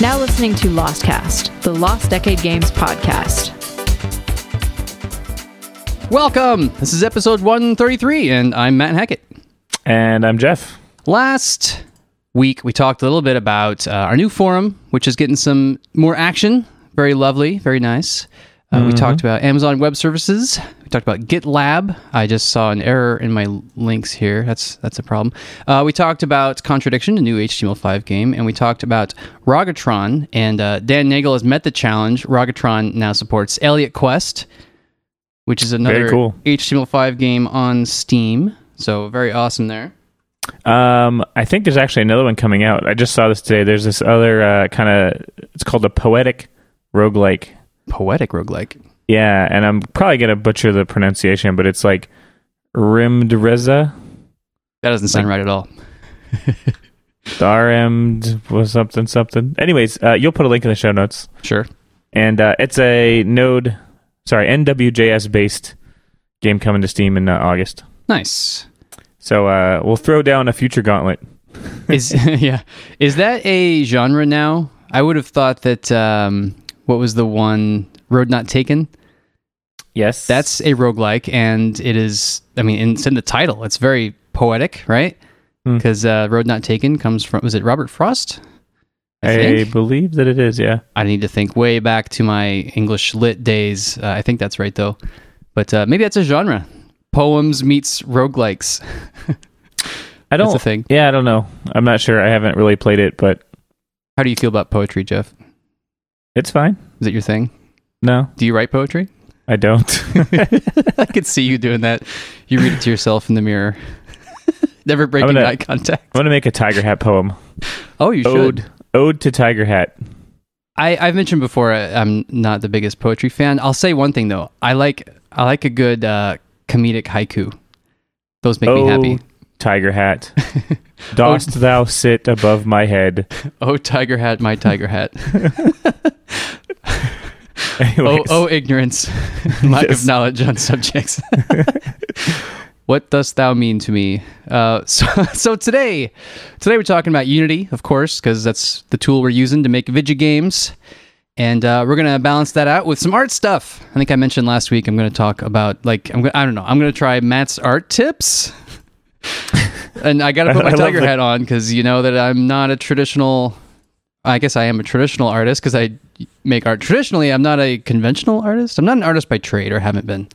Now listening to Lostcast, the Lost Decade Games podcast. Welcome. This is episode 133, and I'm Matt Hackett. And I'm Jeff. Last week, we talked a little bit about uh, our new forum, which is getting some more action. Very lovely, very nice. Uh, We talked about Amazon Web Services. We talked about GitLab. I just saw an error in my links here. That's that's a problem. Uh, we talked about Contradiction, a new HTML5 game, and we talked about Rogatron. And uh, Dan Nagel has met the challenge. Rogatron now supports Elliot Quest, which is another cool. HTML5 game on Steam. So very awesome there. Um, I think there's actually another one coming out. I just saw this today. There's this other uh, kind of, it's called a poetic roguelike. Poetic roguelike. Yeah, and I'm probably going to butcher the pronunciation, but it's like Rimdreza, That doesn't sound right at all. Daremd was something something. Anyways, uh, you'll put a link in the show notes. Sure. And uh, it's a Node, sorry, NWJS based game coming to Steam in uh, August. Nice. So uh, we'll throw down a future gauntlet. Is yeah. Is that a genre now? I would have thought that um what was the one Road Not Taken? Yes. That's a roguelike and it is I mean it's in the title. It's very poetic, right? Hmm. Because uh, Road Not Taken comes from was it Robert Frost? I I believe that it is, yeah. I need to think way back to my English lit days. Uh, I think that's right though. But uh, maybe that's a genre. Poems meets roguelikes. I don't a thing. Yeah, I don't know. I'm not sure. I haven't really played it, but How do you feel about poetry, Jeff? it's fine. Is it your thing? No, Do you write poetry? I don't. I could see you doing that. You read it to yourself in the mirror. Never breaking gonna- eye contact. I'm gonna make a Tiger Hat poem. Oh, you should. Ode, ode to Tiger Hat. I, I've mentioned before I, I'm not the biggest poetry fan. I'll say one thing though. I like I like a good uh, comedic haiku. Those make me oh, happy. Tiger Hat. Dost thou sit above my head? Oh, tiger hat, my tiger hat. oh, oh, ignorance, lack Yes. of knowledge on subjects. what dost thou mean to me? Uh, so, so today, today we're talking about Unity, of course, because that's the tool we're using to make Vidya games, and uh, we're gonna balance that out with some art stuff. I think I mentioned last week I'm gonna talk about like I'm gonna, I don't know I'm gonna try Matt's art tips. and I got to put my tiger the- hat on because you know that I'm not a traditional. I guess I am a traditional artist because I make art traditionally. I'm not a conventional artist. I'm not an artist by trade or haven't been.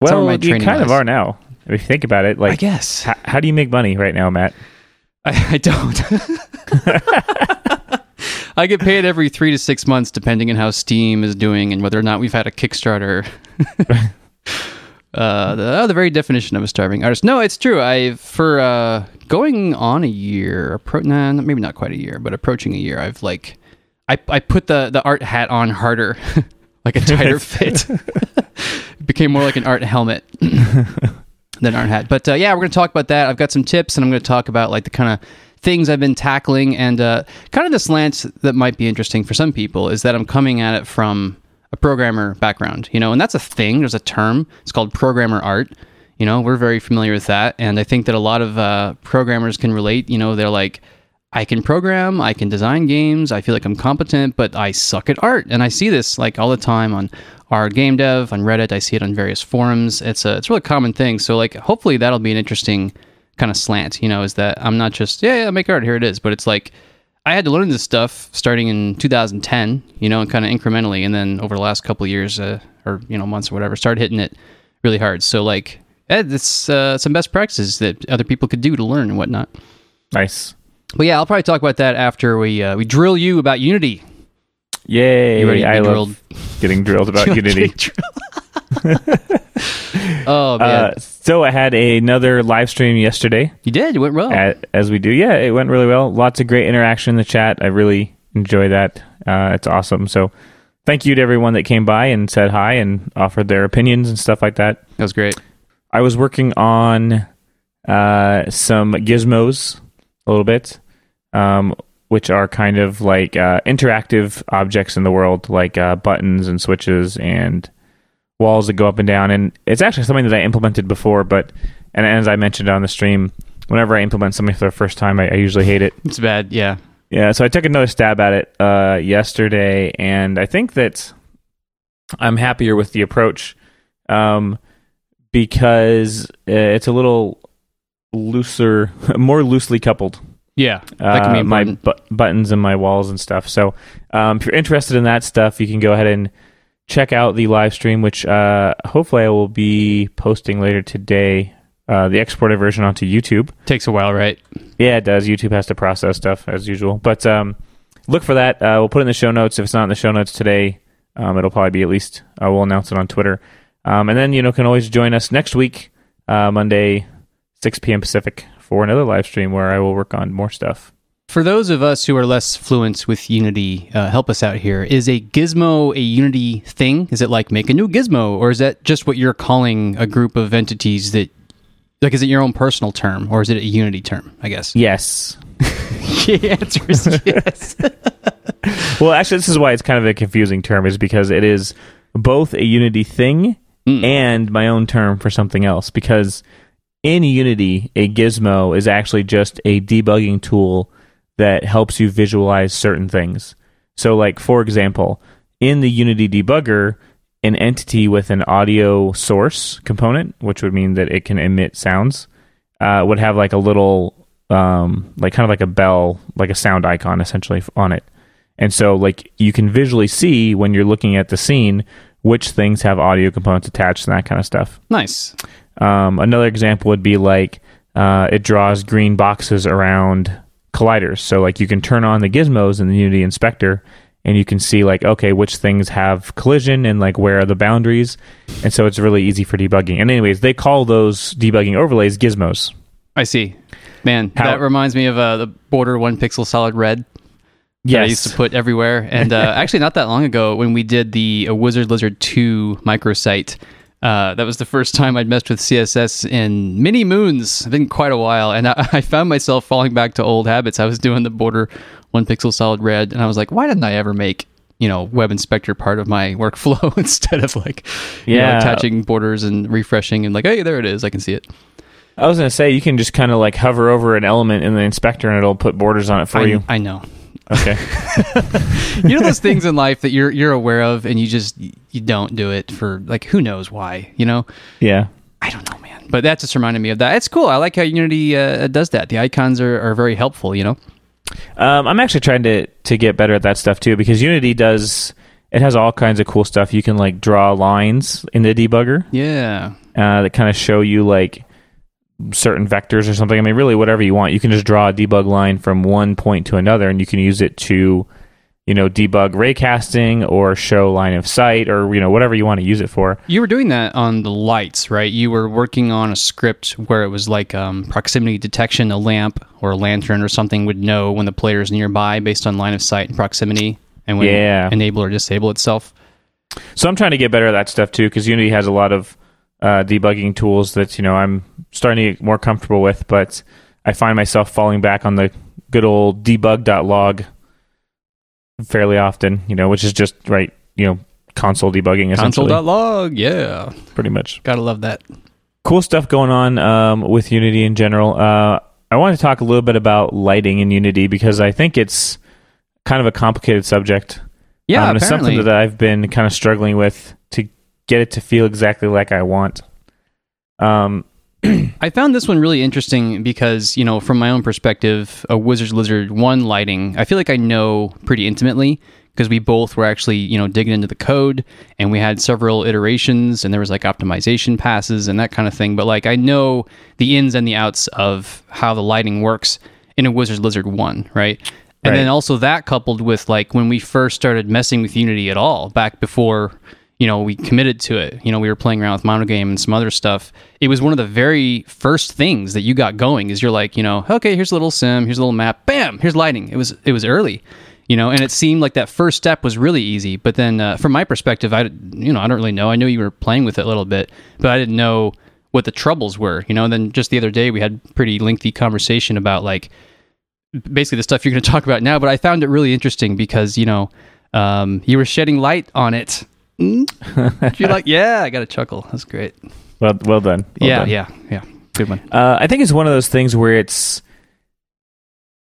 Well, my you kind of are now. If you think about it, like I guess how, how do you make money right now, Matt? I, I don't. I get paid every three to six months, depending on how Steam is doing and whether or not we've had a Kickstarter. uh, the, oh, the very definition of a starving artist. No, it's true. I for uh, going on a year, appro- nah, maybe not quite a year, but approaching a year. I've like, I I put the the art hat on harder, like a tighter fit. it became more like an art helmet than art hat. But uh, yeah, we're going to talk about that. I've got some tips, and I'm going to talk about like the kind of things I've been tackling, and uh, kind of the slants that might be interesting for some people is that I'm coming at it from a programmer background, you know, and that's a thing. There's a term. It's called programmer art. You know, we're very familiar with that, and I think that a lot of uh, programmers can relate. You know, they're like. I can program, I can design games, I feel like I'm competent, but I suck at art. And I see this like all the time on our game dev, on Reddit, I see it on various forums. It's a it's a really common thing. So like hopefully that'll be an interesting kind of slant, you know, is that I'm not just, yeah, yeah, make art, here it is. But it's like I had to learn this stuff starting in 2010, you know, and kind of incrementally, and then over the last couple years, uh, or you know, months or whatever, started hitting it really hard. So like, eh, it's uh, some best practices that other people could do to learn and whatnot. Nice. But yeah, I'll probably talk about that after we uh, we drill you about Unity. Yay! You ready I love getting drilled about Unity. oh man, Uh, so I had another live stream yesterday, you did. It went well. a- as we do. Yeah, it went really well. Lots of great interaction in the chat. I really enjoy that. Uh, it's awesome. So thank you to everyone that came by and said hi and offered their opinions and stuff like that. that was great. I was working on uh, some gizmos a little bit, um, which are kind of like uh, interactive objects in the world, like uh, buttons and switches and walls that go up and down. And it's actually something that I implemented before, but and as I mentioned on the stream, whenever I implement something for the first time, I, I usually hate it. It's bad. Yeah. Yeah, so I took another stab at it uh, yesterday, and I think that I'm happier with the approach um, because uh, it's a little looser, more loosely coupled. Yeah, that can be Uh, my bu- buttons and my walls and stuff. So um, if you're interested in that stuff, you can go ahead and check out the live stream, which uh, hopefully I will be posting later today. Uh, the exported version onto YouTube. Takes a while, right? Yeah, it does. YouTube has to process stuff as usual. But um, look for that. Uh, we'll put it in the show notes. If it's not in the show notes today, um, it'll probably be at least. Uh, we'll announce it on Twitter. Um, and then you know can always join us next week, uh, Monday, 6 p.m. Pacific, for another live stream where I will work on more stuff. For those of us who are less fluent with Unity, uh, help us out here. Is a gizmo a Unity thing? Is it like make a new gizmo, or is that just what you're calling a group of entities that, like, is it your own personal term, or is it a Unity term? I guess. Yes. the answer is yes. Well, actually, this is why it's kind of a confusing term, is because it is both a Unity thing and my own term for something else. Because in Unity, a gizmo is actually just a debugging tool that helps you visualize certain things. So, like, for example, in the Unity debugger, an entity with an audio source component, which would mean that it can emit sounds, uh, would have like a little, um, like kind of like a bell, like a sound icon essentially on it. And so, like, you can visually see when you're looking at the scene which things have audio components attached and that kind of stuff. nice. Um, another example would be like uh, it draws green boxes around colliders. So, like, you can turn on the gizmos in the Unity Inspector and you can see, like, okay, which things have collision and, like, where are the boundaries. And so it's really easy for debugging. And, anyways, they call those debugging overlays gizmos. I see. Man, How- that reminds me of uh, the border one pixel solid red that I used to put everywhere. And uh, actually, not that long ago, when we did the uh, Wizard Lizard 2 microsite, uh, that was the first time I'd messed with CSS in many moons. It's been quite a while. And I, I found myself falling back to old habits. I was doing the border one pixel solid red, and I was like, why didn't I ever make you know web inspector part of my workflow instead of like you know, Yeah. attaching borders and refreshing and like hey there it is i can see it I was going to say, you can just kind of like hover over an element in the inspector and it'll put borders on it for I, you. I know Okay. you know those things in life that you're you're aware of and you just you don't do it for like who knows why you know? Yeah. i don't know man. But that just reminded me of that. It's cool. I like how unity uh, does that. The icons are, are very helpful you know? Um, I'm actually trying to to get better at that stuff too because Unity does it has all kinds of cool stuff. You can like draw lines in the debugger. Yeah. Uh, that kind of show you like certain vectors or something. I mean, really, whatever you want. You can just draw a debug line from one point to another, and you can use it to, you know, debug raycasting or show line of sight or you know whatever you want to use it for. you were doing that on the lights right you were working on a script where it was like um, proximity detection a lamp or a lantern or something would know when the player is nearby based on line of sight and proximity and when Yeah. enable or disable itself So I'm trying to get better at that stuff too because Unity has a lot of uh, debugging tools that you know I'm starting to get more comfortable with, but I find myself falling back on the good old debug.log fairly often. You know, which is just right, you know, console debugging essentially, console.log yeah pretty much. gotta love that Cool stuff going on um, with Unity in general. Uh, I want to talk a little bit about lighting in Unity because I think it's kind of a complicated subject. yeah Um, it's something that I've been kind of struggling with to get it to feel exactly like I want. Um, I found this one really interesting because, you know, from my own perspective, a Wizard's Lizard 1 lighting, I feel like I know pretty intimately because we both were actually, you know, digging into the code and we had several iterations and there was like optimization passes and that kind of thing. But like I know the ins and the outs of how the lighting works in a Wizard's Lizard 1, right? And Right. then also that coupled with like when we first started messing with Unity at all back before you know we committed to it. You know we were playing around with monogame and some other stuff. It was one of the very first things that you got going is you're like you know okay here's a little sim here's a little map bam here's lighting. It was it was early you know and it seemed like that first step was really easy. But then uh, from my perspective i you know i don't really know. I knew you were playing with it a little bit but i didn't know what the troubles were you know. And then just the other day we had pretty lengthy conversation about like basically the stuff you're going to talk about now but i found it really interesting because you know um, you were shedding light on it Mm? you're like yeah i got a chuckle that's great well, well done. Well yeah done. yeah yeah good one Uh, I think it's one of those things where it's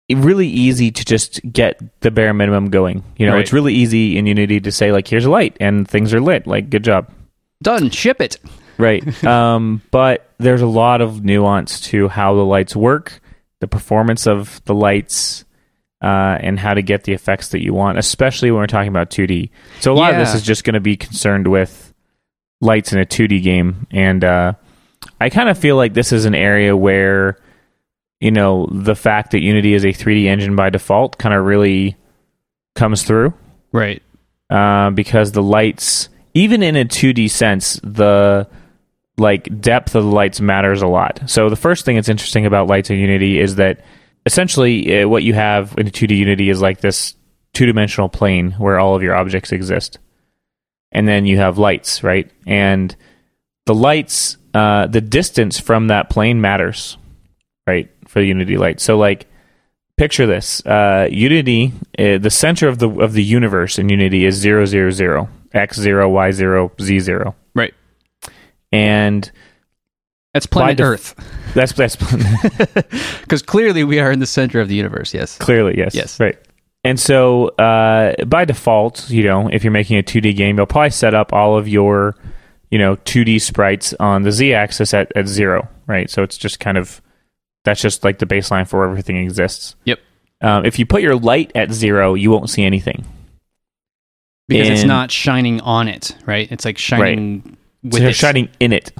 really easy to just get the bare minimum going. You know, Right. it's really easy in Unity to say like, "Here's a light," and things are lit. Like, good job. Done. Ship it. Right. um, but there's a lot of nuance to how the lights work, the performance of the lights, uh, and how to get the effects that you want, especially when we're talking about 2D. So a lot of this is just going to be concerned with lights in a 2D game, and uh, I kind of feel like this is an area where, you know, the fact that Unity is a 3D engine by default kind of really comes through Right. uh, because the lights, even in a 2D sense, the like depth of the lights matters a lot. So the first thing that's interesting about lights in Unity is that essentially uh, what you have in 2D Unity is like this two-dimensional plane where all of your objects exist, and then you have lights, right? And the lights, uh, the distance from that plane matters, right, for the Unity light. So like picture this uh, unity uh, the center of the of the universe in unity is 0 0 0 x 0 y 0 z 0 Right. and That's planet def- Earth. that's that's Because clearly we are in the center of the universe. Yes. clearly yes Yes. right and so uh, by default you know if you're making a 2d game you'll probably set up all of your you know 2d sprites on the z-axis at, at zero right so it's just kind of that's just like the baseline for where everything exists Yep. um, if you put your light at zero you won't see anything Because it's not shining on it. Right. It's like shining with so it shining in it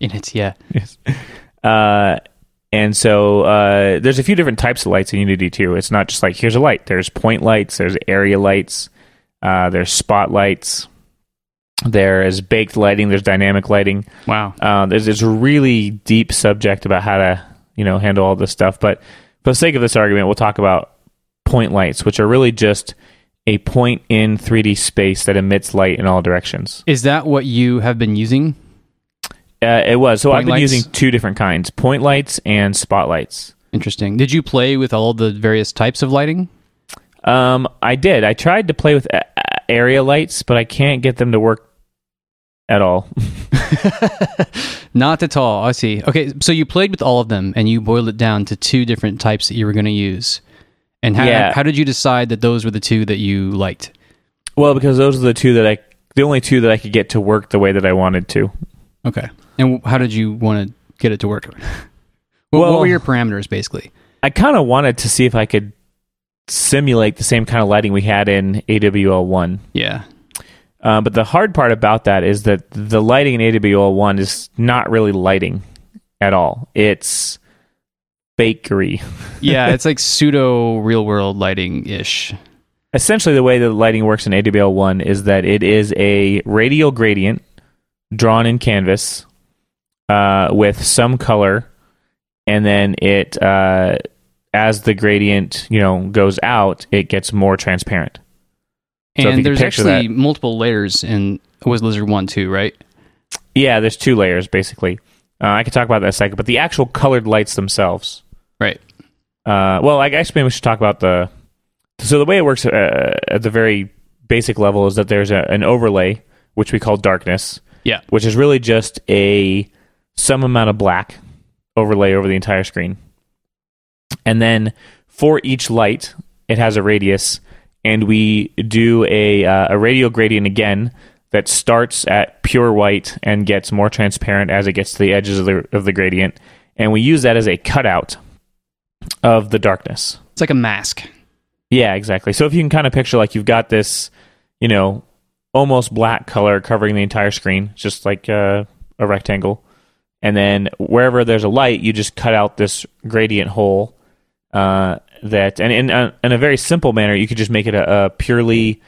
in it. Yeah. Yes. Uh, and so uh, there's a few different types of lights in Unity too. It's not just like here's a light. There's point lights. There's area lights. Uh, there's spotlights. There is baked lighting. There's dynamic lighting. Wow. Uh, there's this really deep subject about how to you know handle all this stuff. But for the sake of this argument, we'll talk about point lights, which are really just a point in 3D space that emits light in all directions. Is that what you have been using? Uh, it was so Point I've been lights? using two different kinds: point lights and spotlights. Interesting. Did you play with all the various types of lighting? Um, I did. I tried to play with a- a- area lights, but I can't get them to work at all. Not at all. I see. Okay, so you played with all of them and you boiled it down to two different types that you were going to use. And how, Yeah. how did you decide that those were the two that you liked? well, because those are the two that I, the only two that I could get to work the way that I wanted to. Okay. And how did you want to get it to work? What, what were your parameters basically? I kind of wanted to see if I could simulate the same kind of lighting we had in AWL one. Yeah. Uh, but the hard part about that is that the lighting in AWL one is not really lighting at all. It's bakery. Yeah, it's like pseudo real world lighting ish. essentially the way the lighting works in AWL one is that it is a radial gradient drawn in canvas uh, with some color, and then it uh, as the gradient you know goes out, it gets more transparent. So And there's actually that- multiple layers in Wizard's Lizard 1 too, right? Yeah, there's two layers basically. Uh, I could talk about that in a second, but the actual colored lights themselves. Right. Uh, well, I guess maybe we should talk about the. So the way it works uh, at the very basic level is that there's a, an overlay which we call darkness, Yeah. which is really just a some amount of black overlay over the entire screen. And then for each light, it has a radius, and we do a uh, a radial gradient again that starts at pure white and gets more transparent as it gets to the edges of the of the gradient, and we use that as a cutout of the darkness. It's like a mask. Yeah, exactly. So if you can kind of picture like you've got this, you know, almost black color covering the entire screen, just like uh, a rectangle, and then wherever there's a light, you just cut out this gradient hole. Uh, that and in a, in a very simple manner, you could just make it a, a purely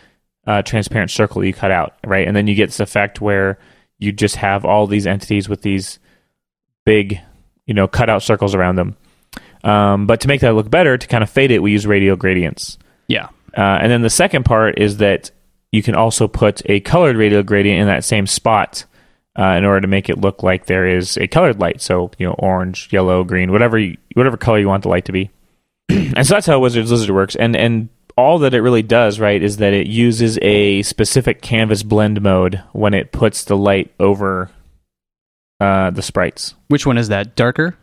uh, transparent circle you cut out, right? And then you get this effect where you just have all these entities with these big, you know, cut out circles around them. Um, but to make that look better, to kind of fade it, we use radial gradients. Yeah. Uh, and then the second part is that you can also put a colored radial gradient in that same spot uh, in order to make it look like there is a colored light. So you know, orange, yellow, green, whatever you, whatever color you want the light to be. and so that's how Wizards Lizard works. And and all that it really does, right, is that it uses a specific canvas blend mode when it puts the light over uh, the sprites. Which one is that? Darker?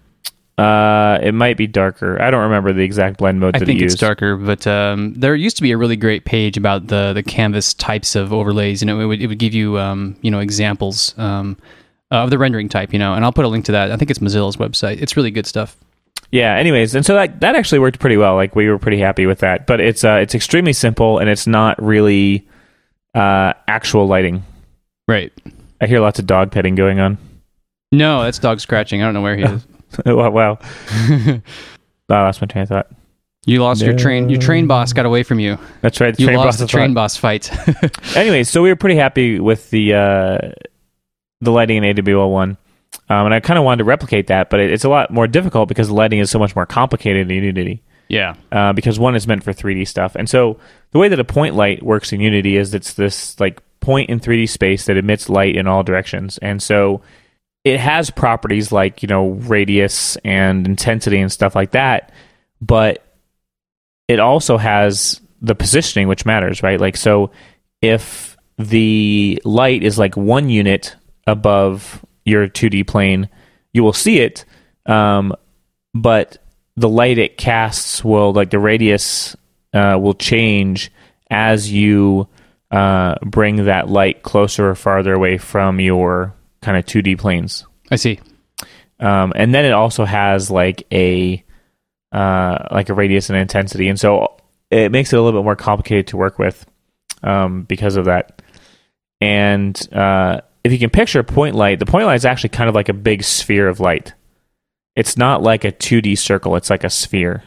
Uh, it might be darker. I don't remember the exact blend mode I that think it it's used. darker, but um, there used to be a really great page about the the canvas types of overlays. You know, it would it would give you um, you know examples um, of the rendering type. You know, and I'll put a link to that. I think it's Mozilla's website. It's really good stuff. Yeah. Anyways, and so that that actually worked pretty well. Like we were pretty happy with that. But it's uh it's extremely simple and it's not really uh actual lighting. Right. I hear lots of dog petting going on. No, that's dog scratching. I don't know where he is. wow. wow. oh, that's my train of thought. You lost your train. Your train boss got away from you. That's right. The You train lost boss the train fun. boss fight. Anyway, so we were pretty happy with the uh, the lighting in AWL one, um, and I kind of wanted to replicate that, but it, it's a lot more difficult because lighting is so much more complicated in Unity. yeah. Uh, because one is meant for 3D stuff, and so the way that a point light works in Unity is it's this like point in 3D space that emits light in all directions, and so it has properties like you know radius and intensity and stuff like that, but it also has the positioning which matters, right? Like so if the light is like one unit above your 2D plane, you will see it, um, but the light it casts will like the radius uh, will change as you uh, bring that light closer or farther away from your kind of 2D planes. I see. Um, and then it also has like a uh, like a radius and intensity, and so it makes it a little bit more complicated to work with um, because of that. And uh, if you can picture a point light, the point light is actually kind of like a big sphere of light. It's not like a 2D circle; it's like a sphere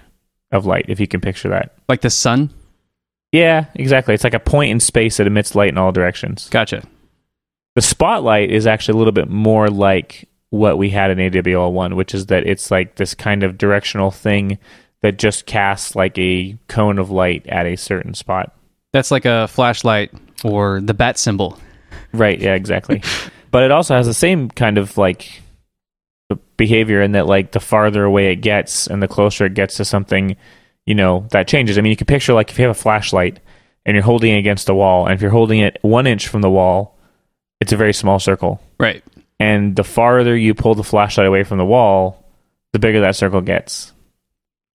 of light. If you can picture that. Like the sun. Yeah, exactly. It's like a point in space that emits light in all directions. Gotcha. The spotlight is actually a little bit more like what we had in AWL one, which is that it's like this kind of directional thing that just casts like a cone of light at a certain spot. That's like a flashlight or the bat symbol. Right, yeah, exactly. but it also has the same kind of like behavior in that like the farther away it gets and the closer it gets to something, you know, that changes. I mean, you can picture like if you have a flashlight and you're holding it against a wall, and if you're holding it one inch from the wall, it's a very small circle. Right. and the farther you pull the flashlight away from the wall, the bigger that circle gets.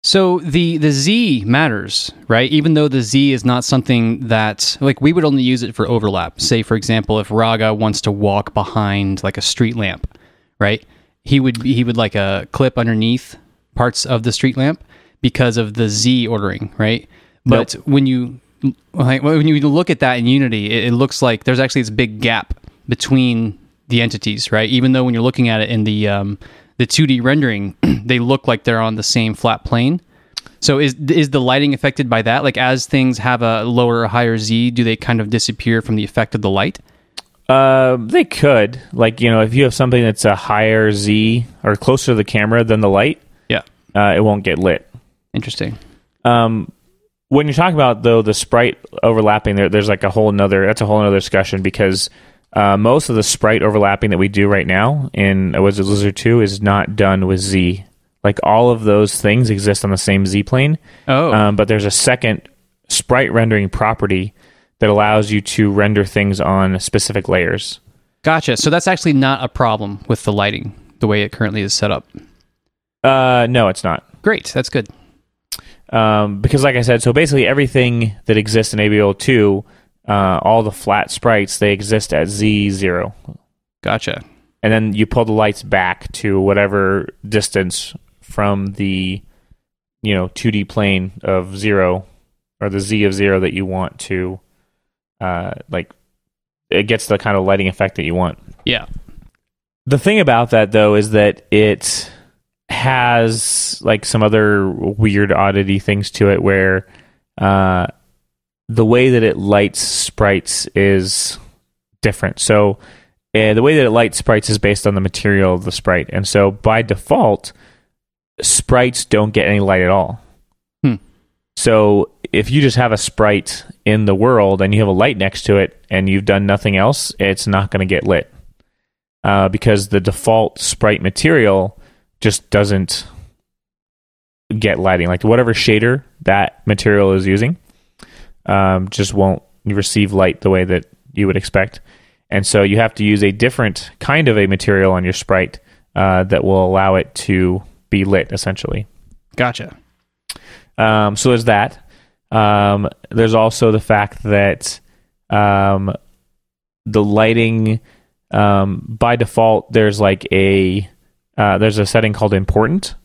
So the the Z matters, right? Even though the Z is not something that like we would only use it for overlap. Say for example, if Raga wants to walk behind like a street lamp, right? He would he would like a clip underneath parts of the street lamp because of the Z ordering, right? But when you like, when you look at that in Unity, it, it looks like there's actually this big gap between the entities, right? Even though when you're looking at it in the um, the 2D rendering, they look like they're on the same flat plane. So is is the lighting affected by that? Like as things have a lower or higher Z, do they kind of disappear from the effect of the light? Uh, they could like you know if you have something that's a higher Z or closer to the camera than the light, Yeah. uh, it won't get lit. Interesting. Um, when you're talking about though the sprite overlapping, there, there's like a whole another that's a whole another discussion because uh, most of the sprite overlapping that we do right now in Wizard Lizard 2 is not done with Z. Like all of those things exist on the same Z plane. Oh, Um, but there's a second sprite rendering property that allows you to render things on specific layers. gotcha. So that's actually not a problem with the lighting the way it currently is set up. Uh, no, it's not. Great, that's good. Um, because, like I said, so basically everything that exists in AWL 2, uh, all the flat sprites, they exist at Z0. Gotcha. And then you pull the lights back to whatever distance from the, you know, 2D plane of zero or the Z of zero that you want to, uh, like, it gets the kind of lighting effect that you want. Yeah. The thing about that though is that it has like some other weird oddity things to it where uh, the way that it lights sprites is different. So uh, the way that it lights sprites is based on the material of the sprite, and so by default, sprites don't get any light at all. Hmm. So if you just have a sprite in the world and you have a light next to it and you've done nothing else, it's not going to get lit uh, because the default sprite material just doesn't get lighting. Like whatever shader that material is using, um, just won't receive light the way that you would expect. And so you have to use a different kind of a material on your sprite uh, that will allow it to be lit essentially. Gotcha. Um, so there's that. Um, there's also the fact that um, the lighting um, by default there's like a uh, there's a setting called important,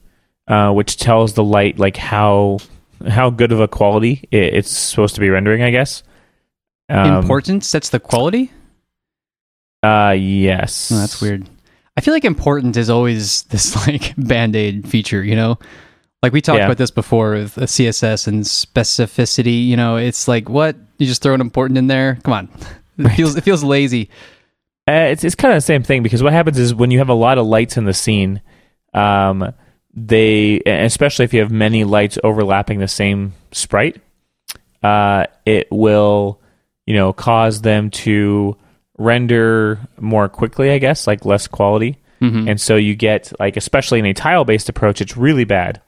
uh, which tells the light like how how good of a quality it's supposed to be rendering. I guess. Um, important sets the quality. Uh, yes. Oh, that's weird. I feel like important is always this like band aid feature. You know, like we talked Yeah. about this before with CSS and specificity. You know, it's like what you just throw an important in there. Come on, it feels it feels lazy. Uh, it's it's kind of the same thing because what happens is when you have a lot of lights in the scene, um, they especially if you have many lights overlapping the same sprite, uh, it will you know cause them to render more quickly. I guess like less quality, Mhm. and so you get like especially in a tile based approach, it's really bad,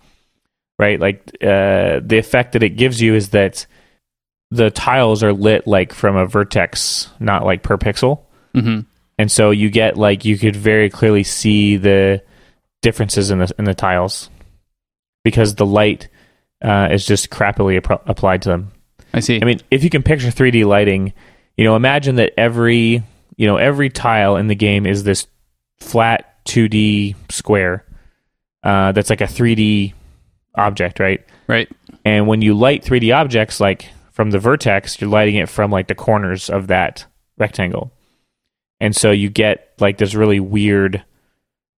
right? Like uh, the effect that it gives you is that the tiles are lit like from a vertex, not like per pixel hmm and so you get like you could very clearly see the differences in the in the tiles because the light uh, is just crappily appro- applied to them. I see. I mean, if you can picture 3D lighting, you know, imagine that every you know every tile in the game is this flat 2D square uh, that's like a 3D object, right? right. And when you light 3D objects, like from the vertex, you're lighting it from like the corners of that rectangle. And so you get like this really weird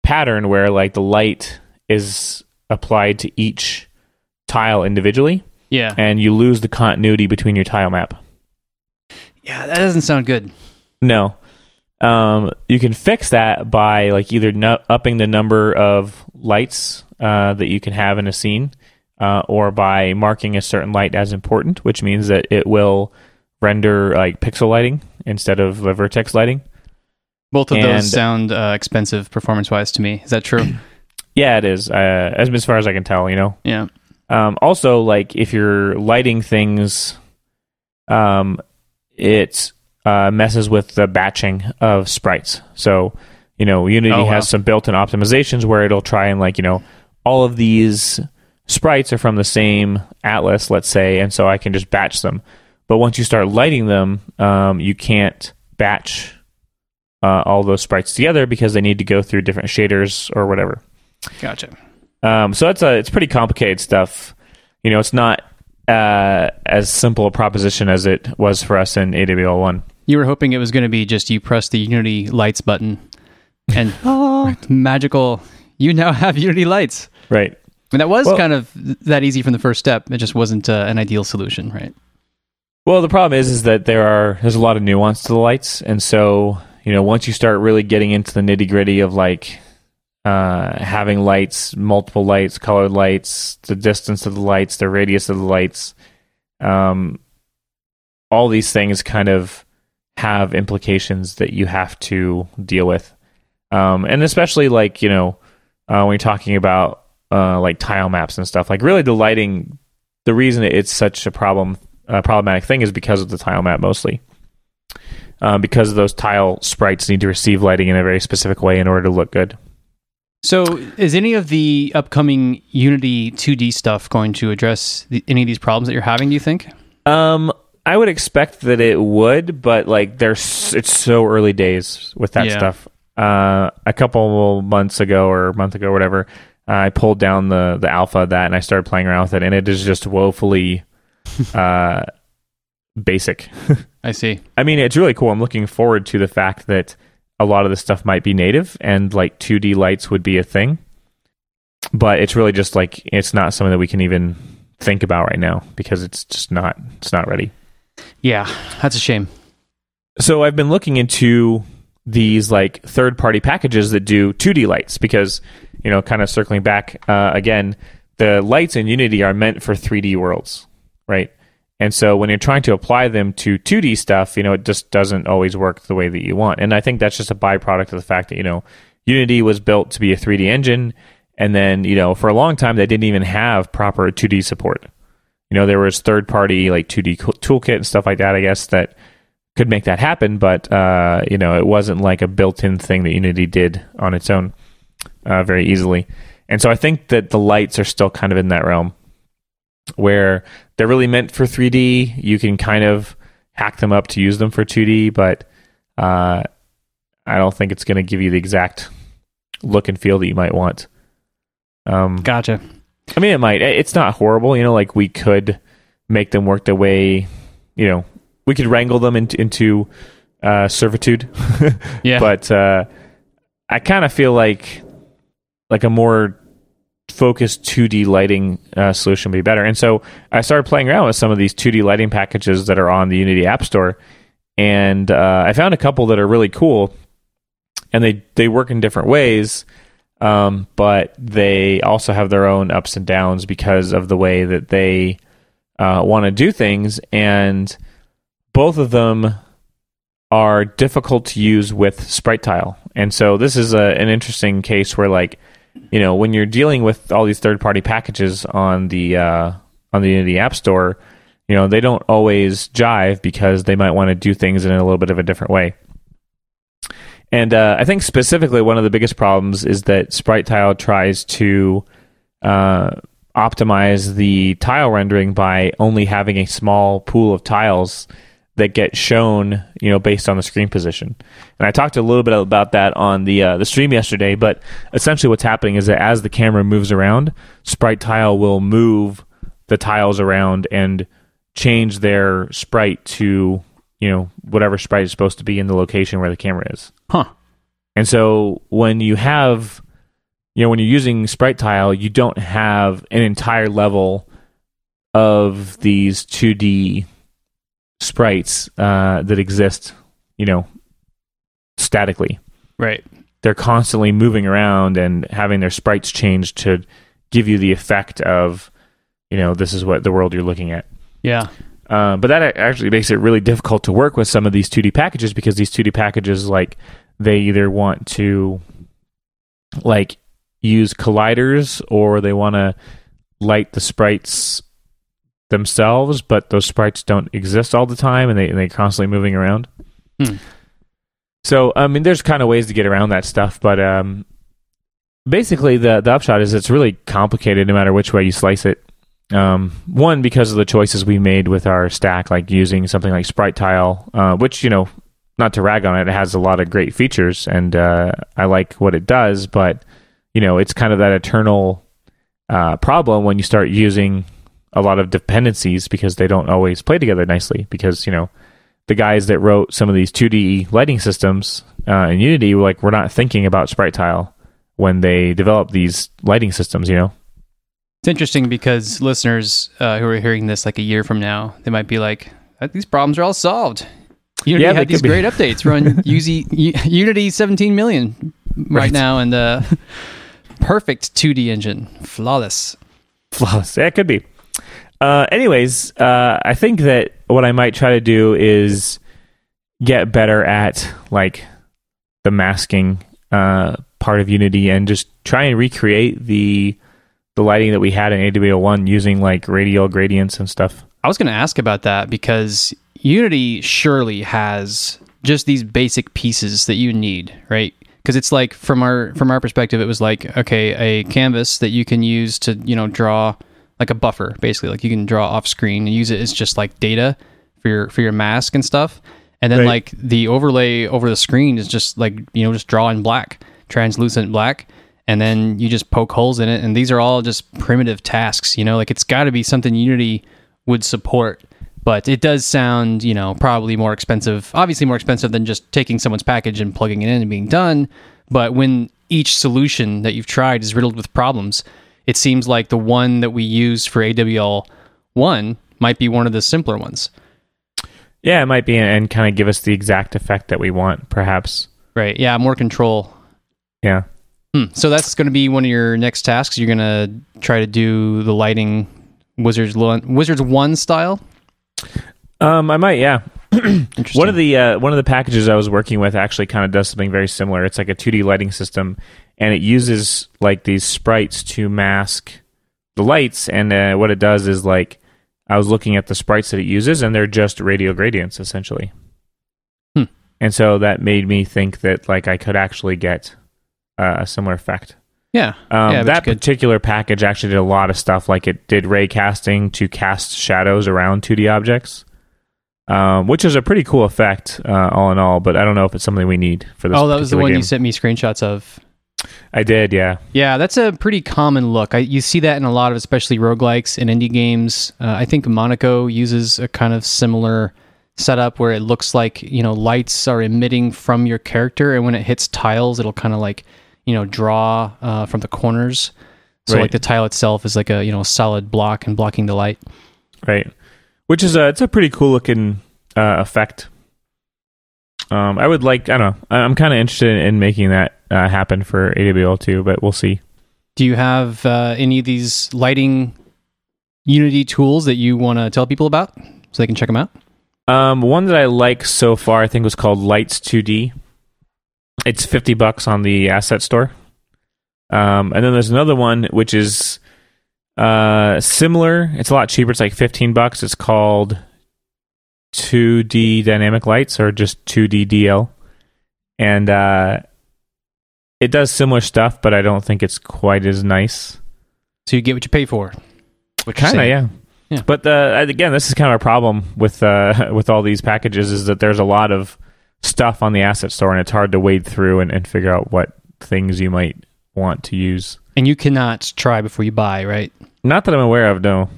pattern where like the light is applied to each tile individually Yeah. and you lose the continuity between your tile map. Yeah. That doesn't sound good. No. Um, you can fix that by like either nu- upping the number of lights uh, that you can have in a scene, uh, or by marking a certain light as important, which means that it will render like pixel lighting instead of the vertex lighting. Both of And- those sound uh, expensive performance wise to me. Is that true? Yeah, it is. Uh, as as far as I can tell, you know. yeah. Um, also, like if you're lighting things, um, it uh, messes with the batching of sprites. So, you know, Unity Oh, wow. has some built-in optimizations where it'll try and like, you know, all of these sprites are from the same atlas, let's say, and so I can just batch them. But once you start lighting them, um, you can't batch uh, all those sprites together because they need to go through different shaders or whatever. Gotcha. Um, so it's a it's pretty complicated stuff. You know, it's not uh, as simple a proposition as it was for us in AWL one. You were hoping it was going to be just you press the Unity lights button and oh, magical. You now have Unity lights. Right. And that was Well- kind of that easy from the first step. It just wasn't uh, an ideal solution, right? Well, the problem is is that there are there's a lot of nuance to the lights, and so you know once you start really getting into the nitty gritty of like uh, having lights, multiple lights, colored lights, the distance of the lights, the radius of the lights, um, all these things kind of have implications that you have to deal with, um, and especially like you know uh, when you're talking about uh, like tile maps and stuff, like really the lighting. The reason it's such a problem uh, problematic thing is because of the tile map mostly. Um, because those tile sprites need to receive lighting in a very specific way in order to look good. So, is any of the upcoming Unity 2D stuff going to address the, any of these problems that you're having? Do you think? Um, I would expect that it would, but like there's it's so early days with that Yeah. stuff. Uh, a couple months ago or a month ago, or whatever, I pulled down the the alpha of that and I started playing around with it, and it is just woefully uh, basic. I see. I mean, it's really cool. I'm looking forward to the fact that a lot of this stuff might be native and like 2D lights would be a thing. But it's really just like it's not something that we can even think about right now because it's just not it's not ready. Yeah, that's a shame. So I've been looking into these like third party packages that do 2D lights because you know, kind of circling back uh, again, the lights in Unity are meant for 3D worlds, right? And so when you're trying to apply them to 2D stuff, you know, it just doesn't always work the way that you want. And I think that's just a byproduct of the fact that, you know, Unity was built to be a 3D engine. And then, you know, for a long time, they didn't even have proper 2D support. You know, there was third party like 2D co- toolkit and stuff like that, I guess, that could make that happen. But, uh, you know, it wasn't like a built in thing that Unity did on its own uh, very easily. And so I think that the lights are still kind of in that realm where they're really meant for 3D. You can kind of hack them up to use them for 2D, but uh, I don't think it's going to give you the exact look and feel that you might want. Um, Gotcha. I mean, it might. It's not horrible. You know, like we could make them work the way, you know, we could wrangle them into, into uh, servitude. Yeah. But uh, I kind of feel like like a more focused 2D lighting uh, solution would be better. And so I started playing around with some of these 2D lighting packages that are on the Unity App Store, and uh, I found a couple that are really cool, and they they work in different ways. Um, but they also have their own ups and downs because of the way that they uh, want to do things, and both of them are difficult to use with Sprite Tile. And so this is a, an interesting case where, like, you know, when you're dealing with all these third-party packages on the uh, on the Unity App Store, you know, they don't always jive because they might want to do things in a little bit of a different way. And uh, I think specifically one of the biggest problems is that Sprite Tile tries to uh, optimize the tile rendering by only having a small pool of tiles that get shown, you know, based on the screen position. And I talked a little bit about that on the uh, the stream yesterday. But essentially, what's happening is that as the camera moves around, Sprite Tile will move the tiles around and change their sprite to you know whatever sprite is supposed to be in the location where the camera is. Huh. And so when you have, you know, when you're using sprite tile, you don't have an entire level of these 2D sprites uh, that exist, you know, statically. Right. They're constantly moving around and having their sprites changed to give you the effect of, you know, this is what the world you're looking at. Yeah. Uh, but that actually makes it really difficult to work with some of these 2D packages because these 2D packages, like, they either want to, like, use colliders or they want to light the sprites themselves, but those sprites don't exist all the time and they and they're constantly moving around. Hmm. So I mean, there's kind of ways to get around that stuff, but um, basically the the upshot is it's really complicated no matter which way you slice it. Um, one because of the choices we made with our stack, like using something like Sprite Tile, uh, which you know, not to rag on it, it has a lot of great features, and uh, I like what it does, but you know, it's kind of that eternal uh, problem when you start using a lot of dependencies because they don't always play together nicely. Because you know, the guys that wrote some of these 2D lighting systems uh, in Unity were like, we're not thinking about Sprite Tile when they develop these lighting systems. You know. It's interesting because listeners uh, who are hearing this like a year from now, they might be like, "Uh, "These problems are all solved." Unity Yeah, had these great updates. Run UZ, U- Unity 17 million right, Right. now, and uh, perfect 2D engine, flawless. flawless. Yeah, it could be. Uh, anyways, uh, I think that what I might try to do is get better at like the masking uh, part of Unity and just try and recreate the the lighting that we had in AWL1 using like radial gradients and stuff. I was going to ask about that because Unity surely has just these basic pieces that you need, right? Because it's like from our from our perspective, it was like okay, a canvas that you can use to you know draw like a buffer, basically, like you can draw off screen and use it as just like data for your for your mask and stuff. And then Right. like the overlay over the screen is just like you know just draw in black, translucent black, and then you just poke holes in it. And these are all just primitive tasks, you know. Like it's got to be something Unity would support. But it does sound, you know, probably more expensive. Obviously, more expensive than just taking someone's package and plugging it in and being done. But when each solution that you've tried is riddled with problems, it seems like the one that we use for AWL one might be one of the simpler ones. Yeah, it might be and, and kind of give us the exact effect that we want, perhaps. Right. Yeah, more control. Yeah. Hmm. So that's going to be one of your next tasks. You're going to try to do the lighting Wizards Wizards one style. Um, I might. Yeah. One of the uh, one of the packages I was working with actually kind of does something very similar. It's like a 2D lighting system, and it uses like these sprites to mask the lights. And uh, what it does is like I was looking at the sprites that it uses, and they're just radial gradients essentially. Hmm. And so that made me think that like I could actually get uh, a similar effect. Yeah. Um, yeah, that particular package actually did a lot of stuff, like it did ray casting to cast shadows around 2D objects, um, which is a pretty cool effect, uh, all in all. But I don't know if it's something we need for this. oh, that was the one game. you sent me screenshots of. I did, yeah. Yeah, that's a pretty common look. I, you see that in a lot of, especially roguelikes and indie games. Uh, I think Monaco uses a kind of similar setup where it looks like you know lights are emitting from your character, and when it hits tiles, it'll kind of like you know draw uh, from the corners. So Right. like the tile itself is like a you know solid block and blocking the light. Right. Which is a it's a pretty cool looking uh, effect. Um, I would like I don't know I'm kind of interested in making that uh, happen for AWL too, but we'll see. Do you have uh, any of these lighting Unity tools that you want to tell people about so they can check them out? Um, one that I like so far I think was called Lights 2D. It's fifty bucks on the asset store. Um, and then there's another one which is uh similar. It's a lot cheaper. It's like fifteen bucks. It's called 2D Dynamic Lights or just 2D DL, and uh, it does similar stuff, but I don't think it's quite as nice. So you get what you pay for. What Kind of, yeah. Yeah. But uh, again, this is kind of a problem with uh, with all these packages is that there's a lot of stuff on the asset store, and it's hard to wade through and, and figure out what things you might want to use. And you cannot try before you buy, right? Not that I'm aware of, no.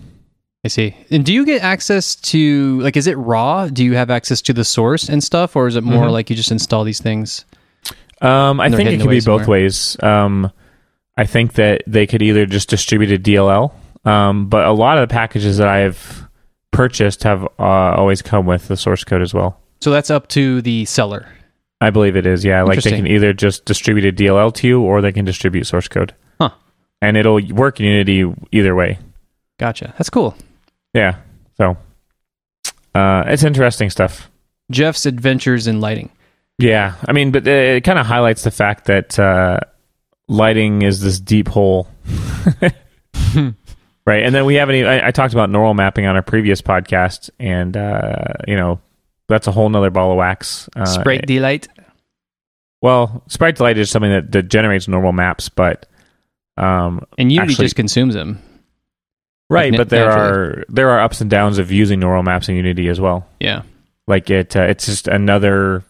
I see. And do you get access to like is it raw? Do you have access to the source and stuff or is it more Mhm. like you just install these things? Um, I think it could be both ways. Um, I think that they could either just distribute a DLL, um, but a lot of the packages that I've purchased have uh, always come with the source code as well. So that's up to the seller. I believe it is, yeah. Like they can either just distribute a DLL to you, or they can distribute source code. Huh. And it'll work in Unity either way. Gotcha. That's cool. Yeah. So, uh, it's interesting stuff. Jeff's adventures in lighting. Yeah, I mean, but it kind of highlights the fact that uh, lighting is this deep hole, right? And then we haven't. Even, I, I talked about normal mapping on our previous podcast, and uh, you know, that's a whole nother ball of wax. Uh, Sprite DLight. Well, Sprite DLight is something that, that generates normal maps, but um, And Unity actually- just consumes them. right. na- but there naturally. are there are ups and downs of using normal maps in Unity as well. Yeah. Like it, uh, it's just another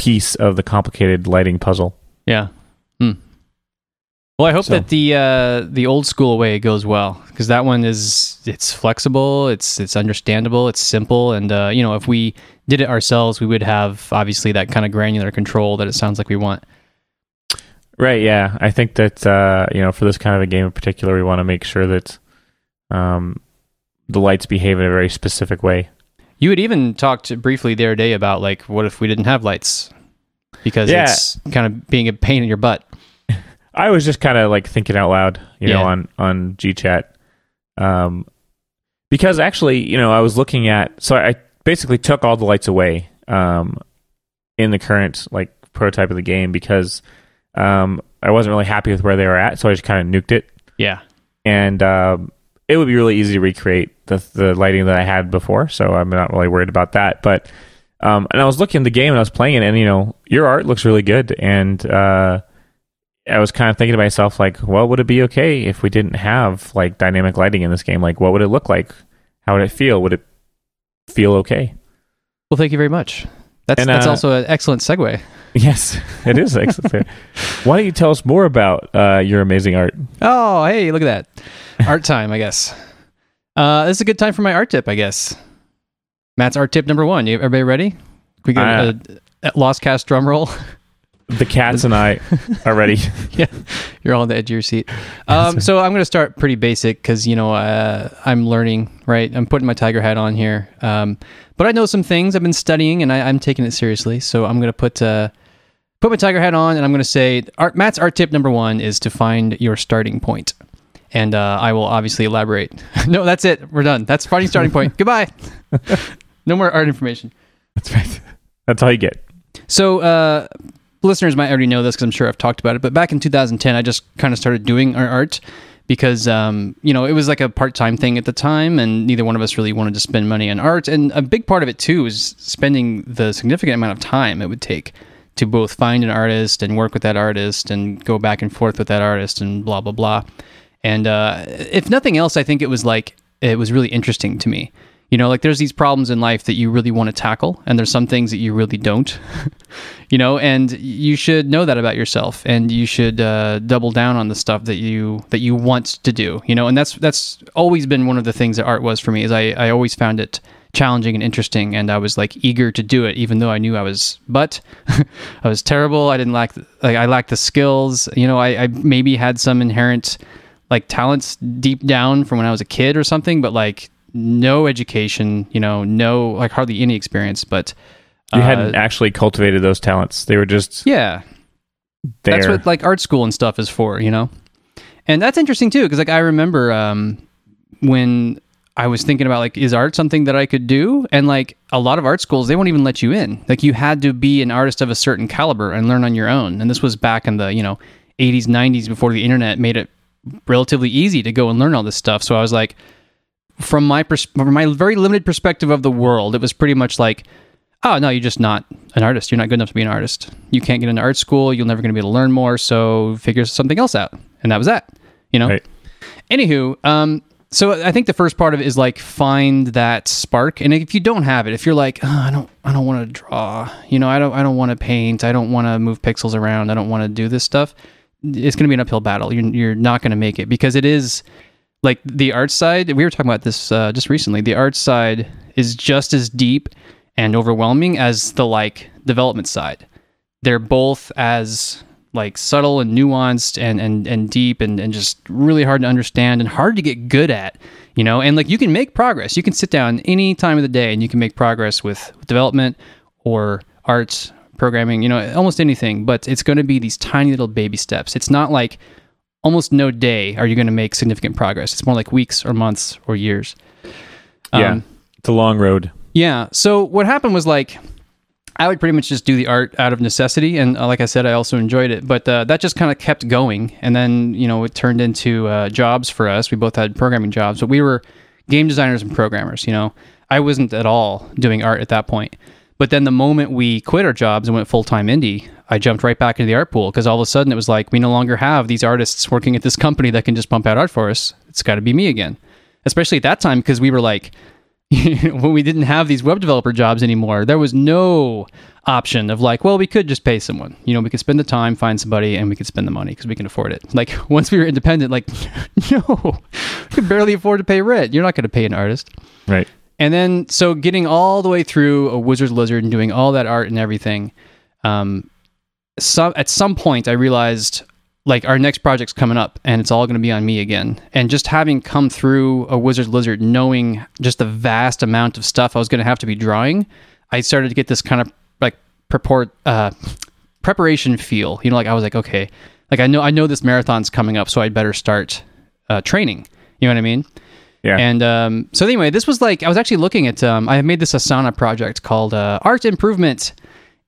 piece of the complicated lighting puzzle. Yeah. Hmm. Well, I hope So- that the uh, the old school way goes well because that one is it's flexible, it's it's understandable, it's simple, and uh, you know if we did it ourselves, we would have obviously that kind of granular control that it sounds like we want. Right. Yeah. I think that uh, you know, for this kind of a game in particular, we want to make sure that um, the lights behave in a very specific way. You had even talked briefly the other day about like what if we didn't have lights because Yeah. it's kind of being a pain in your butt. I was just kind of like thinking out loud, you know, Yeah. on on GChat, um, because actually, you know, I was looking at. So I basically took all the lights away um, in the current like prototype of the game because um, I wasn't really happy with where they were at, so I just kind of nuked it. Yeah. and um, it would be really easy to recreate the the lighting that I had before. So I'm not really worried about that. But um, and I was looking at the game and I was playing it, and you know, your art looks really good, and uh, I was kind of thinking to myself like, well, would it be okay if we didn't have like dynamic lighting in this game? Like, what would it look like? How would it feel? Would it feel okay? Well, thank you very much. That's And, that's uh, also an excellent segue. Yes, it is excellent. Why don't you tell us more about uh, your amazing art? Oh, hey, look at that. Art time, I guess. Uh, this is a good time for my art tip, I guess. Matt's art tip number one. You, everybody ready? We got Uh, a, a Lostcast drum roll. The cats and I are ready. yeah, you're all on the edge of your seat. Um, so I'm going to start pretty basic because you know uh, I'm learning, right? I'm putting my tiger hat on here, um, but I know some things. I've been studying and I, I'm taking it seriously. So I'm going to put uh, put my tiger hat on and I'm going to say art, Matt's art tip number one is to find your starting point, and uh, I will obviously elaborate. no, that's it. We're done. That's finding starting point. Goodbye. no more art information. That's right. That's all you get. So, uh, listeners might already know this because I'm sure I've talked about it. But back in 2010, I just kind of started doing art because, um, you know, it was like a part time thing at the time, and neither one of us really wanted to spend money on art. And a big part of it, too, is spending the significant amount of time it would take to both find an artist and work with that artist and go back and forth with that artist and blah blah blah. And uh, if nothing else, I think it was like it was really interesting to me. You know, like there's these problems in life that you really want to tackle, and there's some things that you really don't. you know, and you should know that about yourself, and you should uh, double down on the stuff that you that you want to do. You know, and that's that's always been one of the things that art was for me. Is I I always found it challenging and interesting, and I was like eager to do it, even though I knew I was, but I was terrible. I didn't lack like I lacked the skills. You know, I, I maybe had some inherent like talents deep down from when I was a kid or something, but like no education, you know, no like hardly any experience, but you uh, hadn't actually cultivated those talents. They were just yeah. There. That's what like art school and stuff is for, you know. And that's interesting too, because like I remember um, when I was thinking about like, is art something that I could do? And like a lot of art schools, they won't even let you in. Like you had to be an artist of a certain caliber and learn on your own. And this was back in the you know 80s, 90s before the internet made it relatively easy to go and learn all this stuff. So I was like, from my pers- from my very limited perspective of the world, it was pretty much like, oh no, you're just not an artist. You're not good enough to be an artist. You can't get into art school. You're never going to be able to learn more. So figure something else out, and that was that. You know. Right. Anywho, um, so I think the first part of it is like find that spark, and if you don't have it, if you're like, oh, I don't, I don't want to draw, you know, I don't, I don't want to paint, I don't want to move pixels around, I don't want to do this stuff. It's going to be an uphill battle. You're, you're not going to make it because it is like the art side we were talking about this uh, just recently. The art side is just as deep and overwhelming as the like development side. They're both as like subtle and nuanced and and, and deep and, and just really hard to understand and hard to get good at you know? And like you can make progress. You can sit down any time of the day and you can make progress with development or arts programming you know almost anything but it's going to be these tiny little baby steps it's not like almost no day are you going to make significant progress. It's more like weeks or months or years. Yeah, um, it's a long road. Yeah. So what happened was like I would pretty much just do the art out of necessity, and uh, like I said, I also enjoyed it. But uh, that just kind of kept going, and then you know it turned into uh, jobs for us. We both had programming jobs, but we were game designers and programmers. You know, I wasn't at all doing art at that point. But then the moment we quit our jobs and went full time indie, I jumped right back into the art pool because all of a sudden it was like we no longer have these artists working at this company that can just pump out art for us. It's got to be me again. Especially at that time because we were like, when we didn't have these web developer jobs anymore, there was no option of like, well, we could just pay someone. You know, we could spend the time, find somebody, and we could spend the money because we can afford it. Like once we were independent, like, no, we could barely afford to pay rent. You're not going to pay an artist, right? And then, so getting all the way through a Wizard's Lizard and doing all that art and everything, um, some at some point I realized like our next project's coming up and it's all going to be on me again. And just having come through a Wizard's Lizard, knowing just the vast amount of stuff I was going to have to be drawing, I started to get this kind of like purport uh, preparation feel. You know, like I was like, okay, like I know I know this marathon's coming up, so I'd better start uh, training. You know what I mean? Yeah. And um, so anyway, this was like I was actually looking at. Um, I made this Asana project called uh, Art Improvement,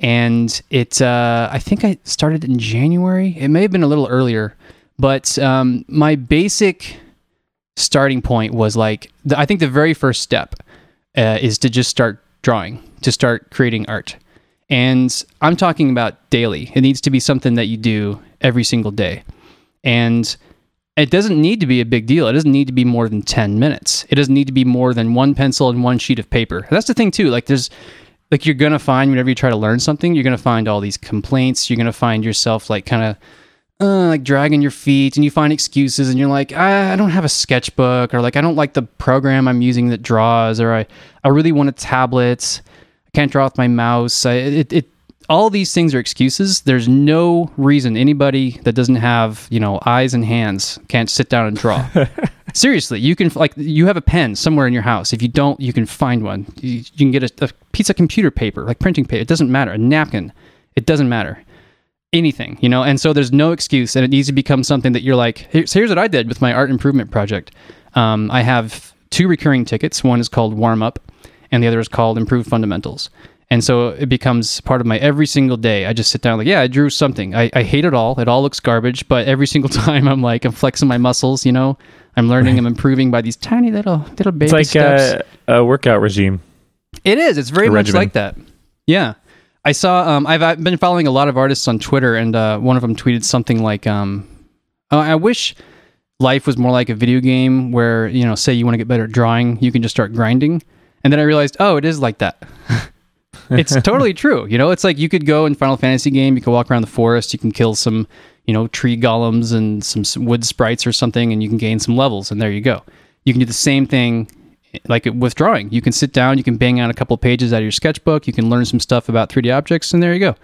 and it. Uh, I think I started in January. It may have been a little earlier, but um, my basic starting point was like the, I think the very first step uh, is to just start drawing, to start creating art, and I'm talking about daily. It needs to be something that you do every single day, and it doesn't need to be a big deal. It doesn't need to be more than 10 minutes. It doesn't need to be more than one pencil and one sheet of paper. That's the thing too. Like there's like you're going to find whenever you try to learn something, you're going to find all these complaints. You're going to find yourself like kind of uh, like dragging your feet and you find excuses and you're like, I, I don't have a sketchbook or like, I don't like the program I'm using that draws or I, I really want a tablet. I can't draw with my mouse. I, it, it, all these things are excuses. There's no reason anybody that doesn't have, you know, eyes and hands can't sit down and draw. Seriously, you can like you have a pen somewhere in your house. If you don't, you can find one. You, you can get a, a, piece of computer paper, like printing paper. It doesn't matter. A napkin. It doesn't matter. Anything, you know. And so there's no excuse, and it needs to become something that you're like. so here's what I did with my art improvement project. Um, I have two recurring tickets. One is called Warm Up, and the other is called Improve Fundamentals. And so it becomes part of my every single day. I just sit down like, yeah, I drew something. I, I hate it all. It all looks garbage, but every single time I'm like, I'm flexing my muscles, you know, I'm learning, I'm improving by these tiny little, little baby it's like steps. A, a workout regime. It is. It's very a much regimen. like that. Yeah. I saw. Um, I've, I've been following a lot of artists on Twitter, and uh, one of them tweeted something like, um, oh, "I wish life was more like a video game where you know, say you want to get better at drawing, you can just start grinding." And then I realized, oh, it is like that. it's totally true. You know, it's like you could go in Final Fantasy game, you could walk around the forest, you can kill some, you know, tree golems and some, some wood sprites or something, and you can gain some levels, and there you go. You can do the same thing like with drawing. You can sit down, you can bang out a couple pages out of your sketchbook, you can learn some stuff about 3D objects, and there you go.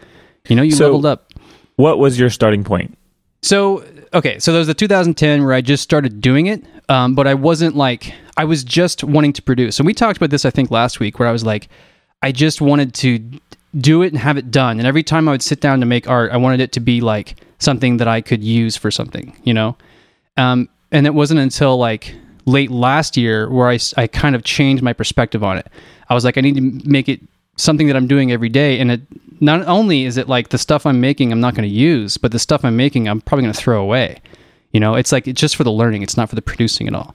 You know, you So- leveled up. What was your starting point? So okay, so there was the 2010 where I just started doing it, um, but I wasn't like I was just wanting to produce. And we talked about this I think last week, where I was like, I just wanted to do it and have it done. And every time I would sit down to make art, I wanted it to be like something that I could use for something, you know. Um, and it wasn't until like late last year where I, I kind of changed my perspective on it. I was like, I need to make it something that I'm doing every day. And it not only is it like the stuff I'm making I'm not going to use, but the stuff I'm making I'm probably going to throw away. You know, it's like it's just for the learning. It's not for the producing at all.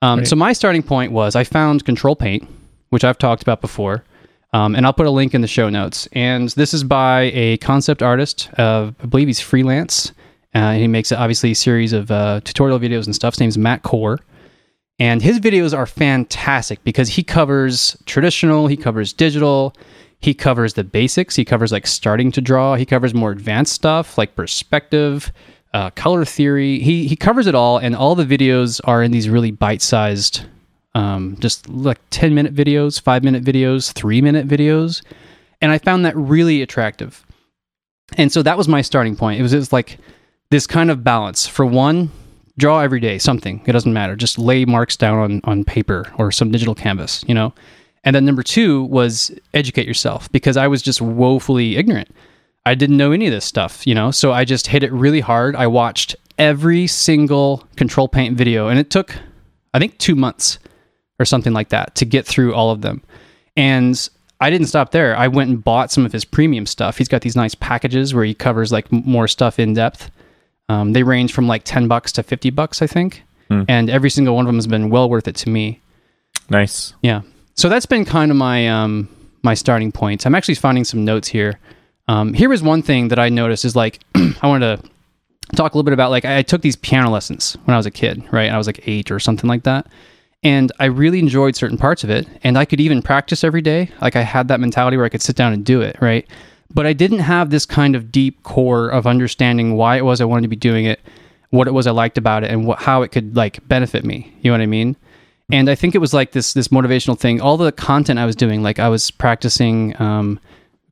Um, Right. So my starting point was I found Control Paint, which I've talked about before. Um, and I'll put a link in the show notes. And this is by a concept artist. Uh, I believe he's freelance. Uh, he makes obviously a series of uh, tutorial videos and stuff. His name's Matt Kohr. And his videos are fantastic because he covers traditional, he covers digital, he covers the basics, he covers like starting to draw, he covers more advanced stuff like perspective, uh, color theory. He he covers it all, and all the videos are in these really bite-sized, um, just like ten minute videos, five minute videos, three minute videos, and I found that really attractive. And so that was my starting point. It was just like this kind of balance. For one, draw every day something. It doesn't matter. Just lay marks down on on paper or some digital canvas, you know. And then number two was educate yourself because I was just woefully ignorant. I didn't know any of this stuff, you know. So I just hit it really hard. I watched every single control paint video, and it took, I think, two months or something like that to get through all of them. And I didn't stop there. I went and bought some of his premium stuff. He's got these nice packages where he covers like more stuff in depth. Um, they range from like ten bucks to fifty bucks, I think. Hmm. And every single one of them has been well worth it to me. Nice. Yeah. So that's been kind of my um my starting point. I'm actually finding some notes here. Um, here was one thing that I noticed is like I wanted to talk a little bit about like I I took these piano lessons when I was a kid, right? I was like eight or something like that. And I really enjoyed certain parts of it. And I could even practice every day. Like I had that mentality where I could sit down and do it, right? But I didn't have this kind of deep core of understanding why it was I wanted to be doing it, what it was I liked about it, and what, how it could like benefit me. You know what I mean? and I think it was like this this motivational thing. All the content I was doing, like I was practicing um,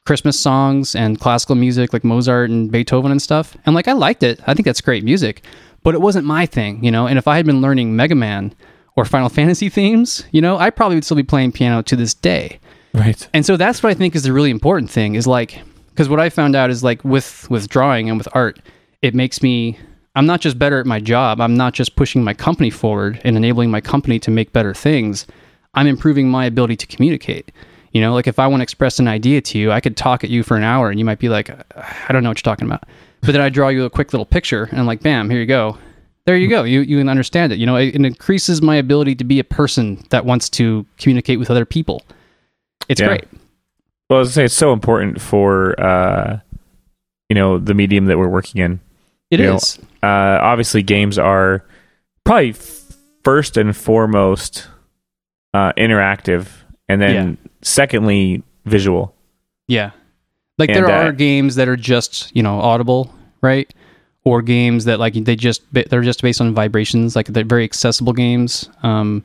Christmas songs and classical music, like Mozart and Beethoven and stuff. And like I liked it. I think that's great music, but it wasn't my thing, you know. And if I had been learning Mega Man or Final Fantasy themes, you know, I probably would still be playing piano to this day. Right. And so that's what I think is the really important thing is like because what I found out is like with with drawing and with art, it makes me I'm not just better at my job. I'm not just pushing my company forward and enabling my company to make better things. I'm improving my ability to communicate. You know, like if I want to express an idea to you, I could talk at you for an hour and you might be like, I don't know what you're talking about. But then I draw you a quick little picture and like, bam, here you go. There you go. You you can understand it. You know, it, it increases my ability to be a person that wants to communicate with other people. It's Yeah. great. Well, I was say it's so important for uh, you know the medium that we're working in. It You know. Uh, obviously, games are probably f- first and foremost uh, interactive, and then Yeah. secondly visual. Yeah. Like And, there uh, are games that are just, you know, audible, right? Or games that like they just they're just based on vibrations, like they're very accessible games um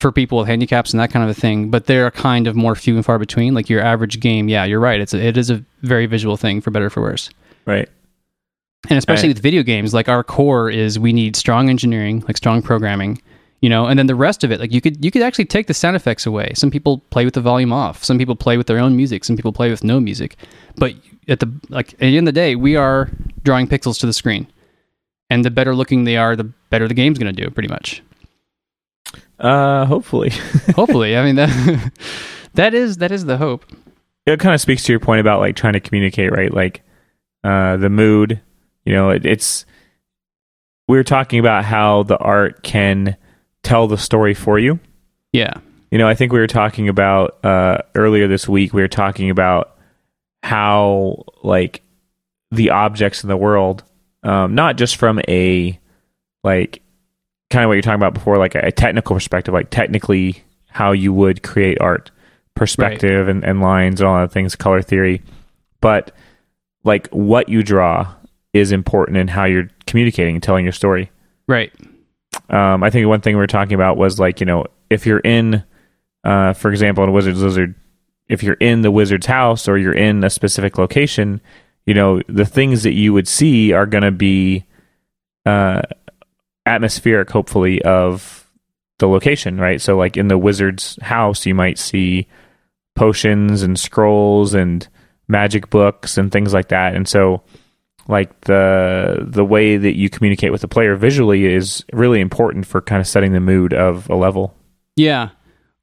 for people with handicaps and that kind of a thing, but they're kind of more few and far between. Like your average game, yeah, you're right. It's a, it is a very visual thing for better or for worse. Right. And especially Right. with video games, like our core is we need strong engineering, like strong programming, you know, and then the rest of it, like you could you could actually take the sound effects away. Some people play with the volume off. Some people play with their own music. Some people play with no music. But at the like at the end of the day, we are drawing pixels to the screen, and the better looking they are, the better the game's going to do. Pretty much. Uh, hopefully, Hopefully, I mean that that is that is the hope. it kind of speaks to your point about like trying to communicate, right? Like uh, the mood. You know, it, it's we were talking about how the art can tell the story for you. Yeah. You know, I think we were talking about uh, earlier this week. We were talking about how like the objects in the world, um, not just from a like kind of what you're talking about before, like a, a technical perspective, like technically how you would create art, perspective and, and lines and all that things, color theory, but like what you draw is important in how you're communicating and telling your story. Right. Um, I think one thing we were talking about was like, you know, if you're in, uh, for example, in Wizard's Lizard, if you're in the wizard's house or you're in a specific location, you know, the things that you would see are going to be uh, atmospheric, hopefully, of the location, right? So, like in the wizard's house, you might see potions and scrolls and magic books and things like that. And so, like the the way that you communicate with the player visually is really important for kind of setting the mood of a level. Yeah.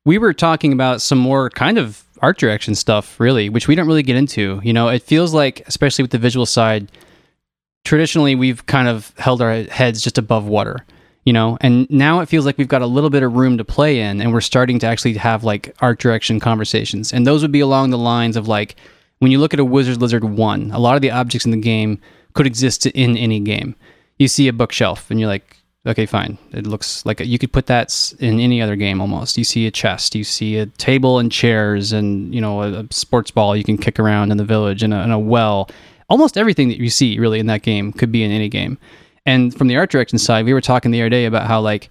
We were talking about some more kind of art direction stuff, really, which we don't really get into. You know, it feels like, especially with the visual side, traditionally we've kind of held our heads just above water, you know, and now it feels like we've got a little bit of room to play in and we're starting to actually have like art direction conversations. And those would be along the lines of like, when you look at a Wizard Lizard 1, a lot of the objects in the game could exist in any game. You see a bookshelf and you're like, okay, fine. It looks like you could put that in any other game almost. You see a chest, you see a table and chairs, and you know a, a sports ball you can kick around in the village, and a, and a well. Almost everything that you see really in that game could be in any game. And from the art direction side, we were talking the other day about how like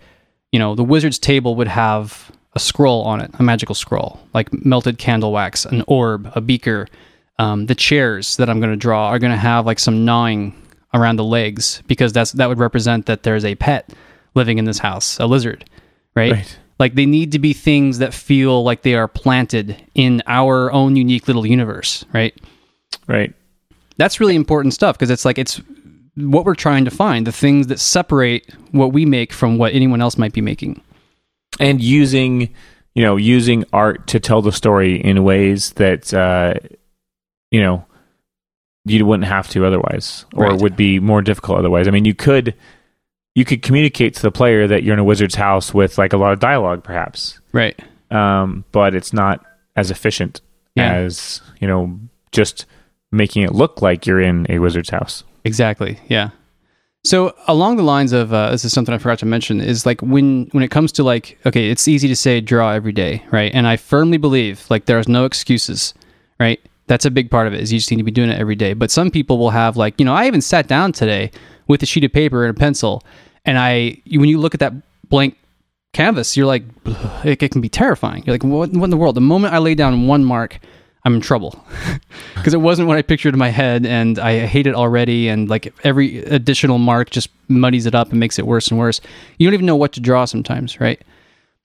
you know the wizard's table would have a scroll on it, a magical scroll, like melted candle wax, an orb, a beaker. Um, the chairs that I'm going to draw are going to have like some gnawing around the legs because that's that would represent that there's a pet living in this house, a lizard, right? right? Like they need to be things that feel like they are planted in our own unique little universe, right? Right. That's really important stuff because it's like it's what we're trying to find, the things that separate what we make from what anyone else might be making. And using, you know, using art to tell the story in ways that uh you know, you wouldn't have to otherwise, or right. would be more difficult otherwise. I mean, you could you could communicate to the player that you're in a wizard's house with like a lot of dialogue, perhaps, right? Um, but it's not as efficient yeah. as you know just making it look like you're in a wizard's house. Exactly. Yeah. So along the lines of uh, this is something I forgot to mention is like when when it comes to like okay, it's easy to say draw every day, right? And I firmly believe like there's no excuses, right? That's a big part of it. Is you just need to be doing it every day. But some people will have like, you know, I even sat down today with a sheet of paper and a pencil, and I when you look at that blank canvas, you're like, it, it can be terrifying. You're like, what, what in the world? The moment I lay down one mark, I'm in trouble because it wasn't what I pictured in my head, and I hate it already. And like every additional mark just muddies it up and makes it worse and worse. You don't even know what to draw sometimes, right?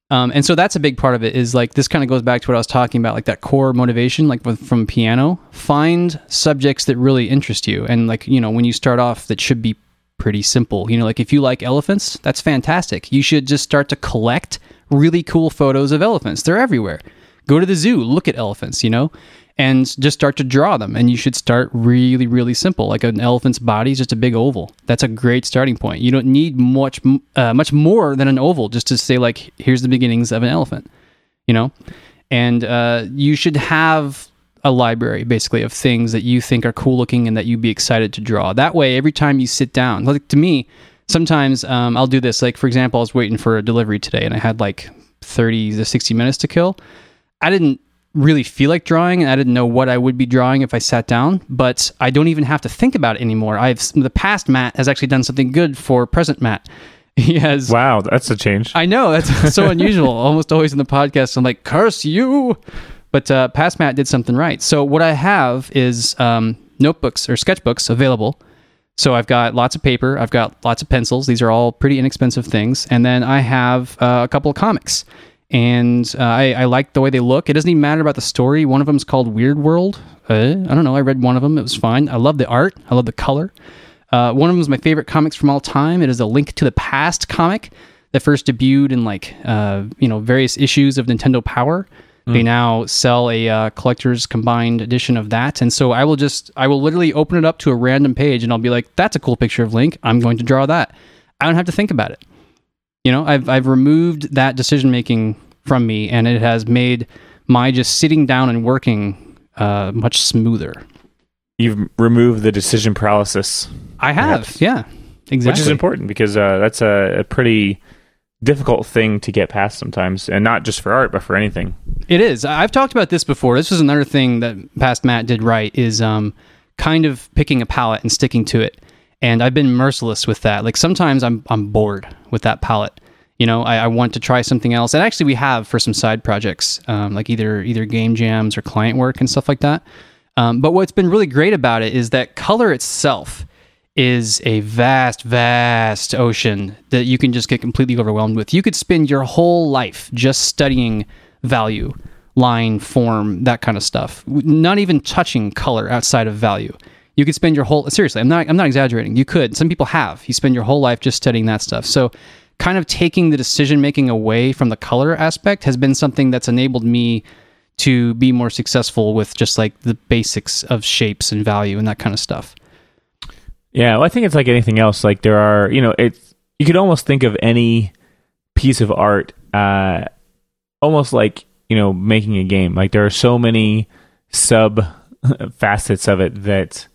Um, and so that's a big part of it is like this kind of goes back to what I was talking about, like that core motivation, like with, from piano. Find subjects that really interest you. And like, you know, when you start off, that should be pretty simple. You know, like if you like elephants, that's fantastic. You should just start to collect really cool photos of elephants. They're everywhere. Go to the zoo, look at elephants, you know? And just start to draw them. And you should start really, really simple. Like an elephant's body is just a big oval. That's a great starting point. You don't need much, uh, much more than an oval just to say like, here's the beginnings of an elephant. You know, and uh, you should have a library basically of things that you think are cool looking and that you'd be excited to draw. That way, every time you sit down, like to me, sometimes um, I'll do this. Like for example, I was waiting for a delivery today, and I had like thirty to sixty minutes to kill. I didn't really feel like drawing and I didn't know what I would be drawing if I sat down, but I don't even have to think about it anymore. I've the past Matt has actually done something good for present Matt. He has Wow, that's a change. I know, that's so unusual. Almost always in the podcast I'm like, "Curse you." But uh, past Matt did something right. So what I have is um, notebooks or sketchbooks available. So I've got lots of paper, I've got lots of pencils. These are all pretty inexpensive things, and then I have uh, a couple of comics and uh, I, I like the way they look. It doesn't even matter about the story. One of them is called Weird World. Uh, I don't know. I read one of them. It was fine. I love the art. I love the color. Uh, one of them is my favorite comics from all time. It is a Link to the Past comic that first debuted in like uh, you know various issues of Nintendo Power. Mm. They hmm. now sell a uh, collector's combined edition of that, and so I will just I will literally open it up to a random page, and I'll be like, "That's a cool picture of Link. I'm going to draw that." I don't have to think about it. You know, I've I've removed that decision making from me, and it has made my just sitting down and working uh, much smoother. you've removed the decision paralysis, I have, Perhaps. yeah, exactly. which is important because uh, that's a, a pretty difficult thing to get past sometimes, and not just for art, but for anything. It is. I've talked about this before. This was another thing that past Matt did right is um, kind of picking a palette and sticking to it. And I've been merciless with that. Like sometimes I'm I'm bored with that palette. You know, I, I want to try something else. And actually, we have for some side projects, um, like either either game jams or client work and stuff like that. Um, but what's been really great about it is that color itself is a vast, vast ocean that you can just get completely overwhelmed with. You could spend your whole life just studying value, line, form, that kind of stuff, not even touching color outside of value. You could spend your whole seriously. I'm not. I'm not exaggerating. You could. Some people have. You spend your whole life just studying that stuff. So, kind of taking the decision making away from the color aspect has been something that's enabled me to be more successful with just like the basics of shapes and value and that kind of stuff. Yeah, well, I think it's like anything else. Like there are, you know, it's you could almost think of any piece of art, uh, almost like you know making a game. Like there are so many sub facets of it that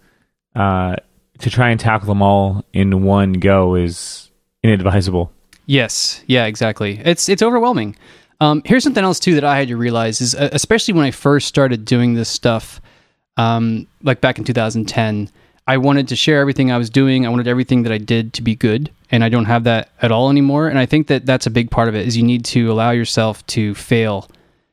uh, to try and tackle them all in one go is inadvisable. Yes, yeah, exactly. It's it's overwhelming. Um, here's something else too that I had to realize is, uh, especially when I first started doing this stuff, um, like back in 2010, I wanted to share everything I was doing. I wanted everything that I did to be good, and I don't have that at all anymore. And I think that that's a big part of it. Is you need to allow yourself to fail.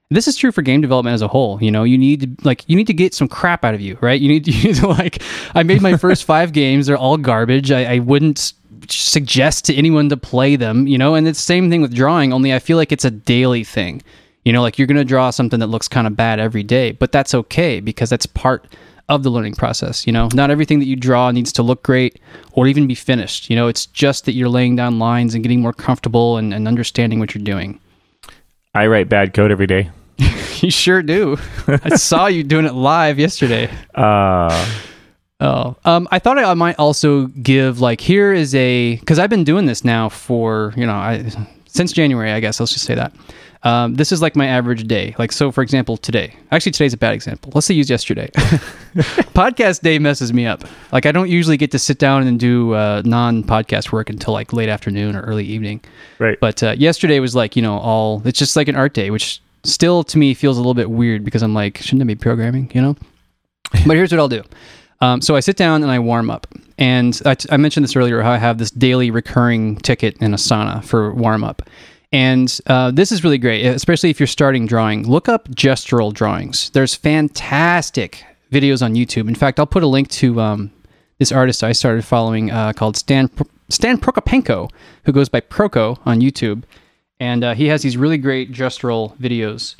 This is true for game development as a whole. You know, you need to like you need to get some crap out of you, right? You need to, you need to like. I made my first five games; they're all garbage. I, I wouldn't suggest to anyone to play them, you know, and it's the same thing with drawing, only I feel like it's a daily thing. You know, like you're going to draw something that looks kind of bad every day, but that's okay because that's part of the learning process, you know. Not everything that you draw needs to look great or even be finished. You know, it's just that you're laying down lines and getting more comfortable and, and understanding what you're doing. I write bad code every day. You sure do. I saw you doing it live yesterday. Uh, Oh, um, I thought I might also give like here is a because I've been doing this now for you know I since January I guess let's just say that. Um, this is like my average day. Like so, for example, today. Actually, today's a bad example. Let's say use yesterday. podcast day messes me up. Like I don't usually get to sit down and do uh, non-podcast work until like late afternoon or early evening. right. But uh, yesterday was like you know all it's just like an art day, which still to me feels a little bit weird because I'm like shouldn't I be programming? You know. but here's what I'll do. Um, so I sit down and I warm up, and I, I mentioned this earlier how I have this daily recurring ticket in Asana for warm up. And uh, this is really great, especially if you're starting drawing. Look up gestural drawings. There's fantastic videos on YouTube. In fact, I'll put a link to um, this artist I started following uh, called Stan Stan Prokopenko, who goes by Proko on YouTube, and uh, he has these really great gestural videos.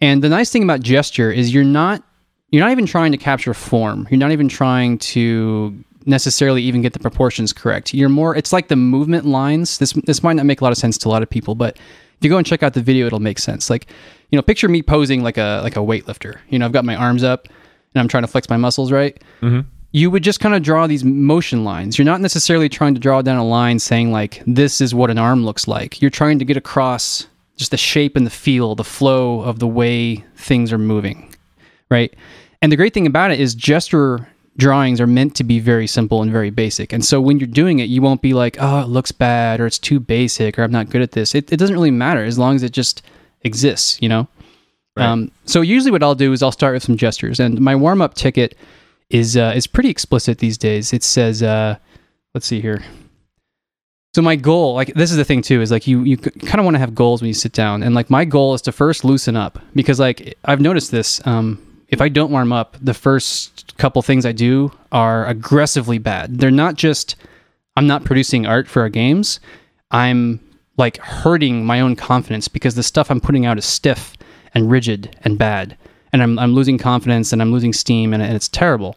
And the nice thing about gesture is you're not you're not even trying to capture form. You're not even trying to necessarily even get the proportions correct. You're more it's like the movement lines. This this might not make a lot of sense to a lot of people, but if you go and check out the video it'll make sense. Like, you know, picture me posing like a like a weightlifter. You know, I've got my arms up and I'm trying to flex my muscles, right? Mm-hmm. You would just kind of draw these motion lines. You're not necessarily trying to draw down a line saying like this is what an arm looks like. You're trying to get across just the shape and the feel, the flow of the way things are moving right? And the great thing about it is gesture drawings are meant to be very simple and very basic. And so when you're doing it, you won't be like, oh, it looks bad or it's too basic or I'm not good at this. It, it doesn't really matter as long as it just exists, you know? Right. Um, so usually what I'll do is I'll start with some gestures. And my warm up ticket is uh, is pretty explicit these days. It says, uh, let's see here. So my goal, like this is the thing too, is like you you kind of want to have goals when you sit down, and like my goal is to first loosen up because like I've noticed this. Um, if I don't warm up, the first couple things I do are aggressively bad. They're not just I'm not producing art for our games. I'm like hurting my own confidence because the stuff I'm putting out is stiff and rigid and bad, and I'm I'm losing confidence and I'm losing steam and, and it's terrible.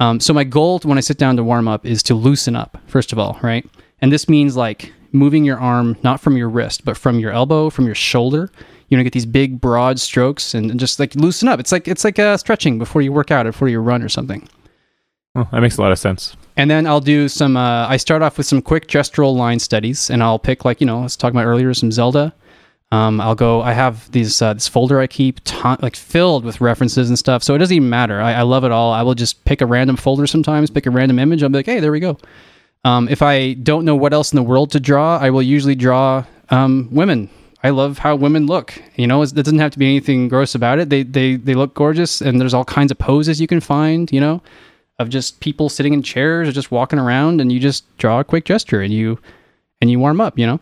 Um, so my goal when I sit down to warm up is to loosen up first of all, right? And this means like moving your arm not from your wrist but from your elbow, from your shoulder. You know, get these big broad strokes and, and just like loosen up. It's like it's like uh, stretching before you work out or before you run or something. Well, that makes a lot of sense. And then I'll do some. Uh, I start off with some quick gestural line studies, and I'll pick like you know, I was talking about earlier, some Zelda, Um, I'll go. I have these uh, this folder I keep ton, like filled with references and stuff. So it doesn't even matter. I, I love it all. I will just pick a random folder sometimes, pick a random image. I'll be like, hey, there we go. Um, if I don't know what else in the world to draw, I will usually draw um, women. I love how women look. You know, it doesn't have to be anything gross about it. They they they look gorgeous, and there's all kinds of poses you can find. You know, of just people sitting in chairs or just walking around, and you just draw a quick gesture and you and you warm up. You know,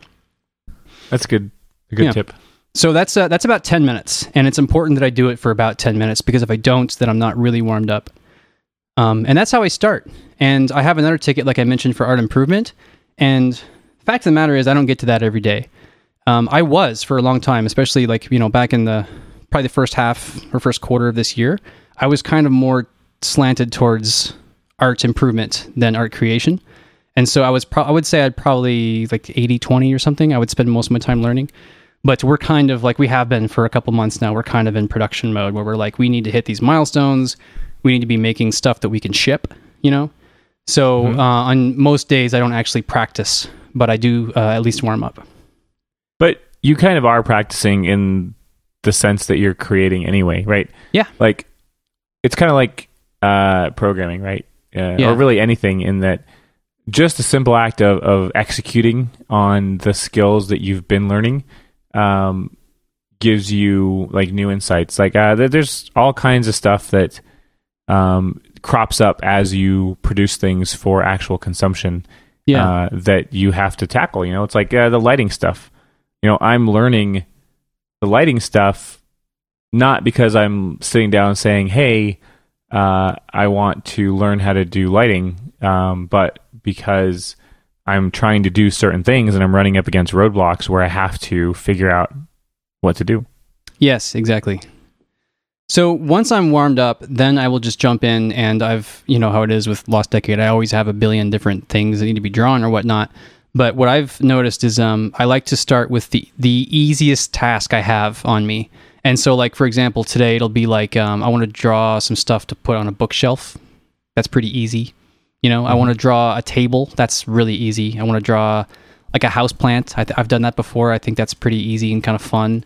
That's good. A good Yeah. tip. so that's uh, that's about ten minutes, and it's important that I do it for about ten minutes because if I don't, then I'm not really warmed up. Um, and that's how I start. And I have another ticket, like I mentioned, for art improvement. And the fact of the matter is, I don't get to that every day. Um, I was for a long time, especially like you know back in the probably the first half or first quarter of this year. I was kind of more slanted towards art improvement than art creation. And so I was pro- I would say I'd probably like 80 20 or something. I would spend most of my time learning. But we're kind of like we have been for a couple months now. We're kind of in production mode where we're like we need to hit these milestones. We need to be making stuff that we can ship, you know. So uh, on most days I don't actually practice, but I do uh, at least warm up. But you kind of are practicing in the sense that you're creating anyway, right? Yeah. Like it's kind of like uh, programming, right? Uh, Yeah. Or really anything in that just a simple act of, of executing on the skills that you've been learning um, gives you like new insights. Like uh, there's all kinds of stuff that um, crops up as you produce things for actual consumption Yeah. uh, that you have to tackle. You know, it's like uh, the lighting stuff. You know, I'm learning the lighting stuff not because I'm sitting down saying, "Hey, uh, I want to learn how to do lighting," um, but because I'm trying to do certain things and I'm running up against roadblocks where I have to figure out what to do. Yes, exactly. So once I'm warmed up, then I will just jump in, and I've you know how it is with Lost Decade. I always have a billion different things that need to be drawn or whatnot. But what I've noticed is um, I like to start with the the easiest task I have on me. And so, like for example, today it'll be like um, I want to draw some stuff to put on a bookshelf. That's pretty easy. You know, I want to draw a table. That's really easy. I want to draw like a house plant. I th- I've done that before. I think that's pretty easy and kind of fun.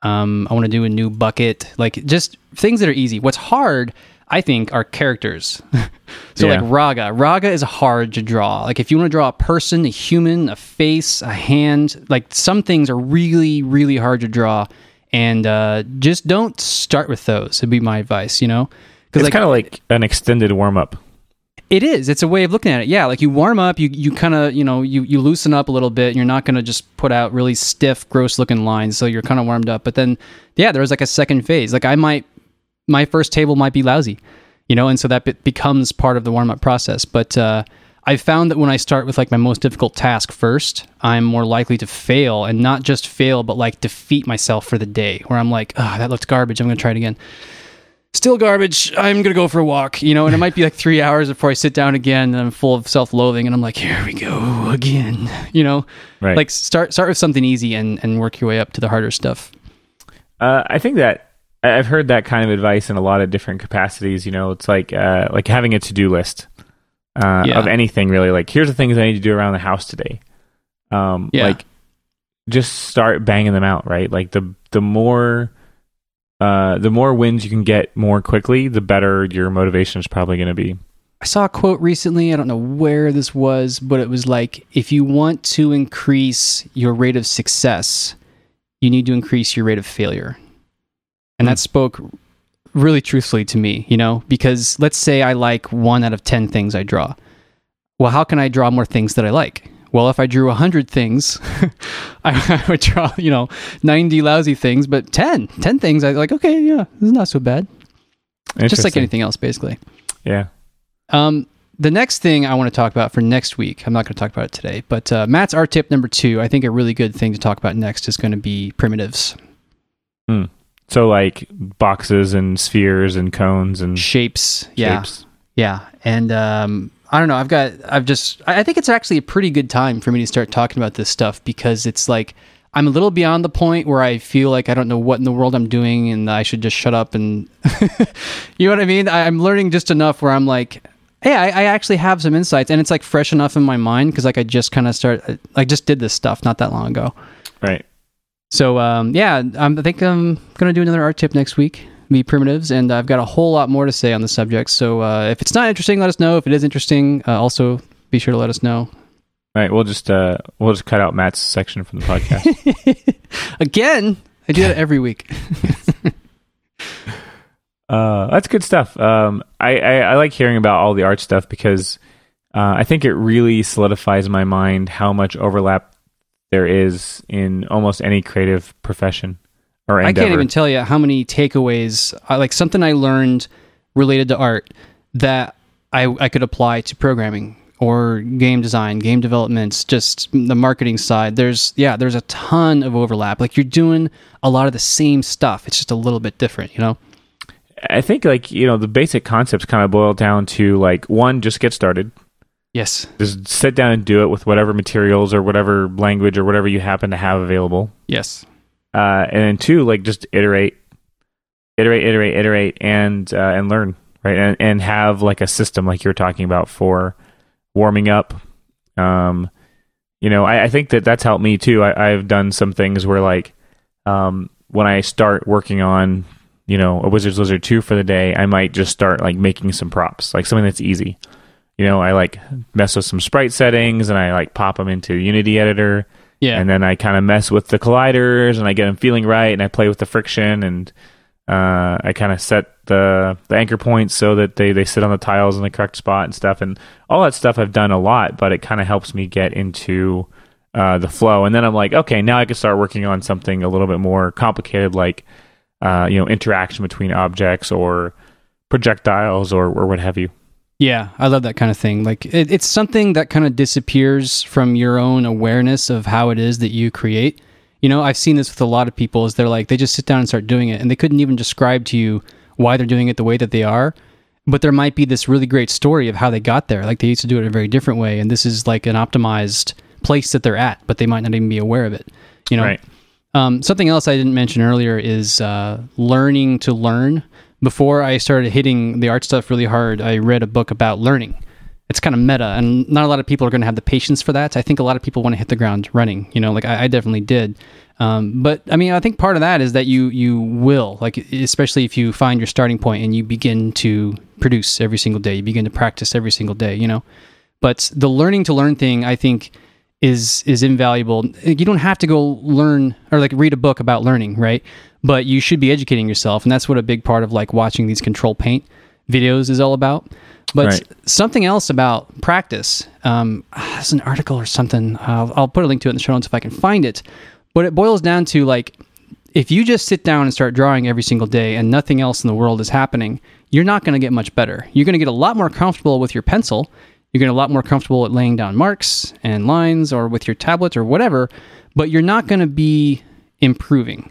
Um, I want to do a new bucket, like just things that are easy. What's hard, I think, are characters. so Yeah. like Raga, Raga is hard to draw. Like if you want to draw a person, a human, a face, a hand, like some things are really, really hard to draw, and uh, just don't start with those. Would be my advice. You know, Because It's kind of like an extended warm up. it is. It's a way of looking at it. Yeah, like you warm up, you you kind of you know you you loosen up a little bit. You're not going to just put out really stiff, gross looking lines. So you're kind of warmed up. But then, yeah, there's like a second phase. Like I might, my first table might be lousy, you know, and so that be- becomes part of the warm up process. But uh, I found that when I start with like my most difficult task first, I'm more likely to fail, and not just fail, but like defeat myself for the day. Where I'm like, ah, that looks garbage. I'm going to try it again still garbage. I'm gonna go for a walk, you know, and it might be like three hours before I sit down again, and I'm full of self-loathing, and I'm like, here we go again, you know, Right. like start start with something easy and and work your way up to the harder stuff. Uh, I think that I've heard that kind of advice in a lot of different capacities. You know, it's like uh, like having a to do list uh, Yeah. of anything really. Like, here's the things I need to do around the house today. Um, Yeah. Like, just start banging them out. Right. Like the the more uh, the more wins you can get more quickly, the better your motivation is probably going to be. I saw a quote recently. I don't know where this was, but it was like, if you want to increase your rate of success, you need to increase your rate of failure. And Hmm. that spoke really truthfully to me, you know, because let's say I like one out of 10 things I draw. Well, how can I draw more things that I like? Well, if I drew 100 things, I, I would draw, you know, 90 lousy things, but 10, 10 things I like, okay, yeah, this is not so bad. Just like anything else, basically. Yeah. Um, the next thing I want to talk about for next week, I'm not going to talk about it today, but uh, Matt's art tip number two, I think a really good thing to talk about next is going to be primitives, So like boxes and spheres and cones and shapes. Yeah. shapes. Yeah. And um, I don't know. I've got, I've just, I think it's actually a pretty good time for me to start talking about this stuff because it's like, I'm a little beyond the point where I feel like I don't know what in the world I'm doing and I should just shut up and, you know what I mean? I, I'm learning just enough where I'm like, hey, I, I actually have some insights and it's like fresh enough in my mind because like I just kind of start, I just did this stuff not that long ago. Right. So um, yeah, I'm, I think I'm gonna do another art tip next week. Be primitives, and I've got a whole lot more to say on the subject. So uh, if it's not interesting, let us know. If it is interesting, uh, also be sure to let us know. All right, we'll just uh, we'll just cut out Matt's section from the podcast. Again, I do that every week. uh, that's good stuff. Um, I, I I like hearing about all the art stuff because uh, I think it really solidifies my mind how much overlap there is in almost any creative profession or I can't even tell you how many takeaways, like something I learned related to art that I, I could apply to programming or game design, game developments, just the marketing side. There's, yeah, there's a ton of overlap. Like you're doing a lot of the same stuff. It's just a little bit different, you know? I think like you know the basic concepts kind of boil down to like one, just get started. Yes. Just sit down and do it with whatever materials or whatever language or whatever you happen to have available. Yes. Uh, and then two, like just iterate, iterate, iterate, iterate, and uh, and learn, right? And and have like a system, like you're talking about, for warming up. Um, you know, I, I think that that's helped me too. I, I've done some things where like, um, when I start working on, you know, a Wizard's Lizard two for the day, I might just start like making some props, like something that's easy. You know, I like mess with some sprite settings and I like pop them into Unity editor. Yeah. and then I kind of mess with the colliders and I get them feeling right and I play with the friction and uh, I kind of set the the anchor points so that they they sit on the tiles in the correct spot and stuff. And all that stuff I've done a lot but it kind of helps me get into uh, the flow. And then I'm like okay now I can start working on something a little bit more complicated like uh, you know interaction between objects or projectiles or or what have you Yeah, I love that kind of thing. Like it, it's something that kind of disappears from your own awareness of how it is that you create. You know, I've seen this with a lot of people. Is they're like they just sit down and start doing it, and they couldn't even describe to you why they're doing it the way that they are. But there might be this really great story of how they got there. Like they used to do it a very different way, and this is like an optimized place that they're at, but they might not even be aware of it. You know, right um, something else I didn't mention earlier is uh, learning to learn. Before I started hitting the art stuff really hard, I read a book about learning. It's kind of meta, and not a lot of people are going to have the patience for that. I think a lot of people want to hit the ground running. You know, like I, I definitely did. Um, but I mean, I think part of that is that you you will like, especially if you find your starting point and you begin to produce every single day, you begin to practice every single day. You know, but the learning to learn thing, I think, is is invaluable. You don't have to go learn or like read a book about learning, right? But you should be educating yourself, and that's what a big part of like watching these Ctrl+Paint videos is all about. But Right. something else about practice. Um, there's an article or something. I'll, I'll put a link to it in the show notes if I can find it. But it boils down to like if you just sit down and start drawing every single day and nothing else in the world is happening, you're not going to get much better. You're going to get a lot more comfortable with your pencil. You're going to get a lot more comfortable at laying down marks and lines or with your tablet or whatever, but you're not going to be improving.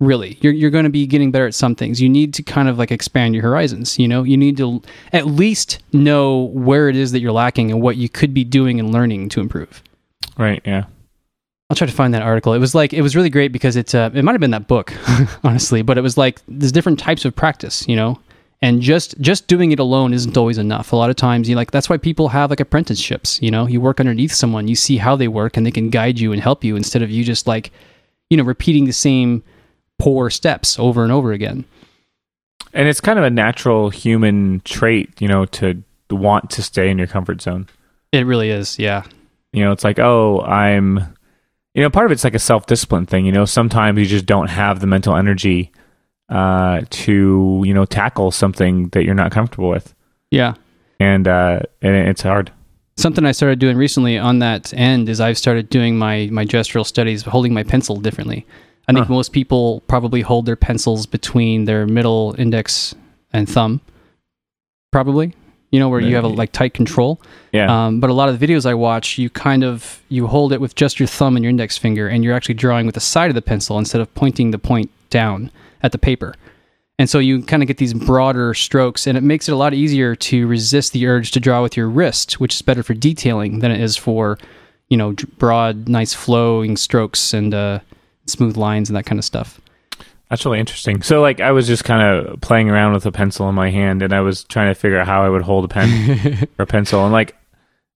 Really, you're, you're going to be getting better at some things. You need to kind of like expand your horizons. You know, you need to at least know where it is that you're lacking and what you could be doing and learning to improve. right yeah I'll try to find that article. It was like it was really great because it's uh, it might have been that book, honestly, but it was like there's different types of practice, you know, and just just doing it alone isn't always enough. A lot of times, you like that's why people have like apprenticeships. You know, you work underneath someone, you see how they work, and they can guide you and help you instead of you just like, you know, repeating the same poor steps over and over again. and it's kind of a natural human trait you know to want to stay in your comfort zone It really is, yeah, you know it's like oh i'm you know part of it's like a self-discipline thing you know sometimes you just don't have the mental energy uh to you know tackle something that you're not comfortable with yeah. and uh and it's hard Something I started doing recently on that end is I've started doing my my gestural studies, holding my pencil differently. I think Huh. most people probably hold their pencils between their middle index and thumb, probably. You know where you have a like tight control. yeah Um, but a lot of the videos I watch, you kind of you hold it with just your thumb and your index finger, and you're actually drawing with the side of the pencil instead of pointing the point down at the paper. And so you kind of get these broader strokes, and it makes it a lot easier to resist the urge to draw with your wrist, which is better for detailing than it is for, you know, broad, nice flowing strokes and uh, smooth lines and that kind of stuff. That's really interesting. So, like, I was just kind of playing around with a pencil in my hand, and I was trying to figure out how I would hold a pen or a pencil. And like,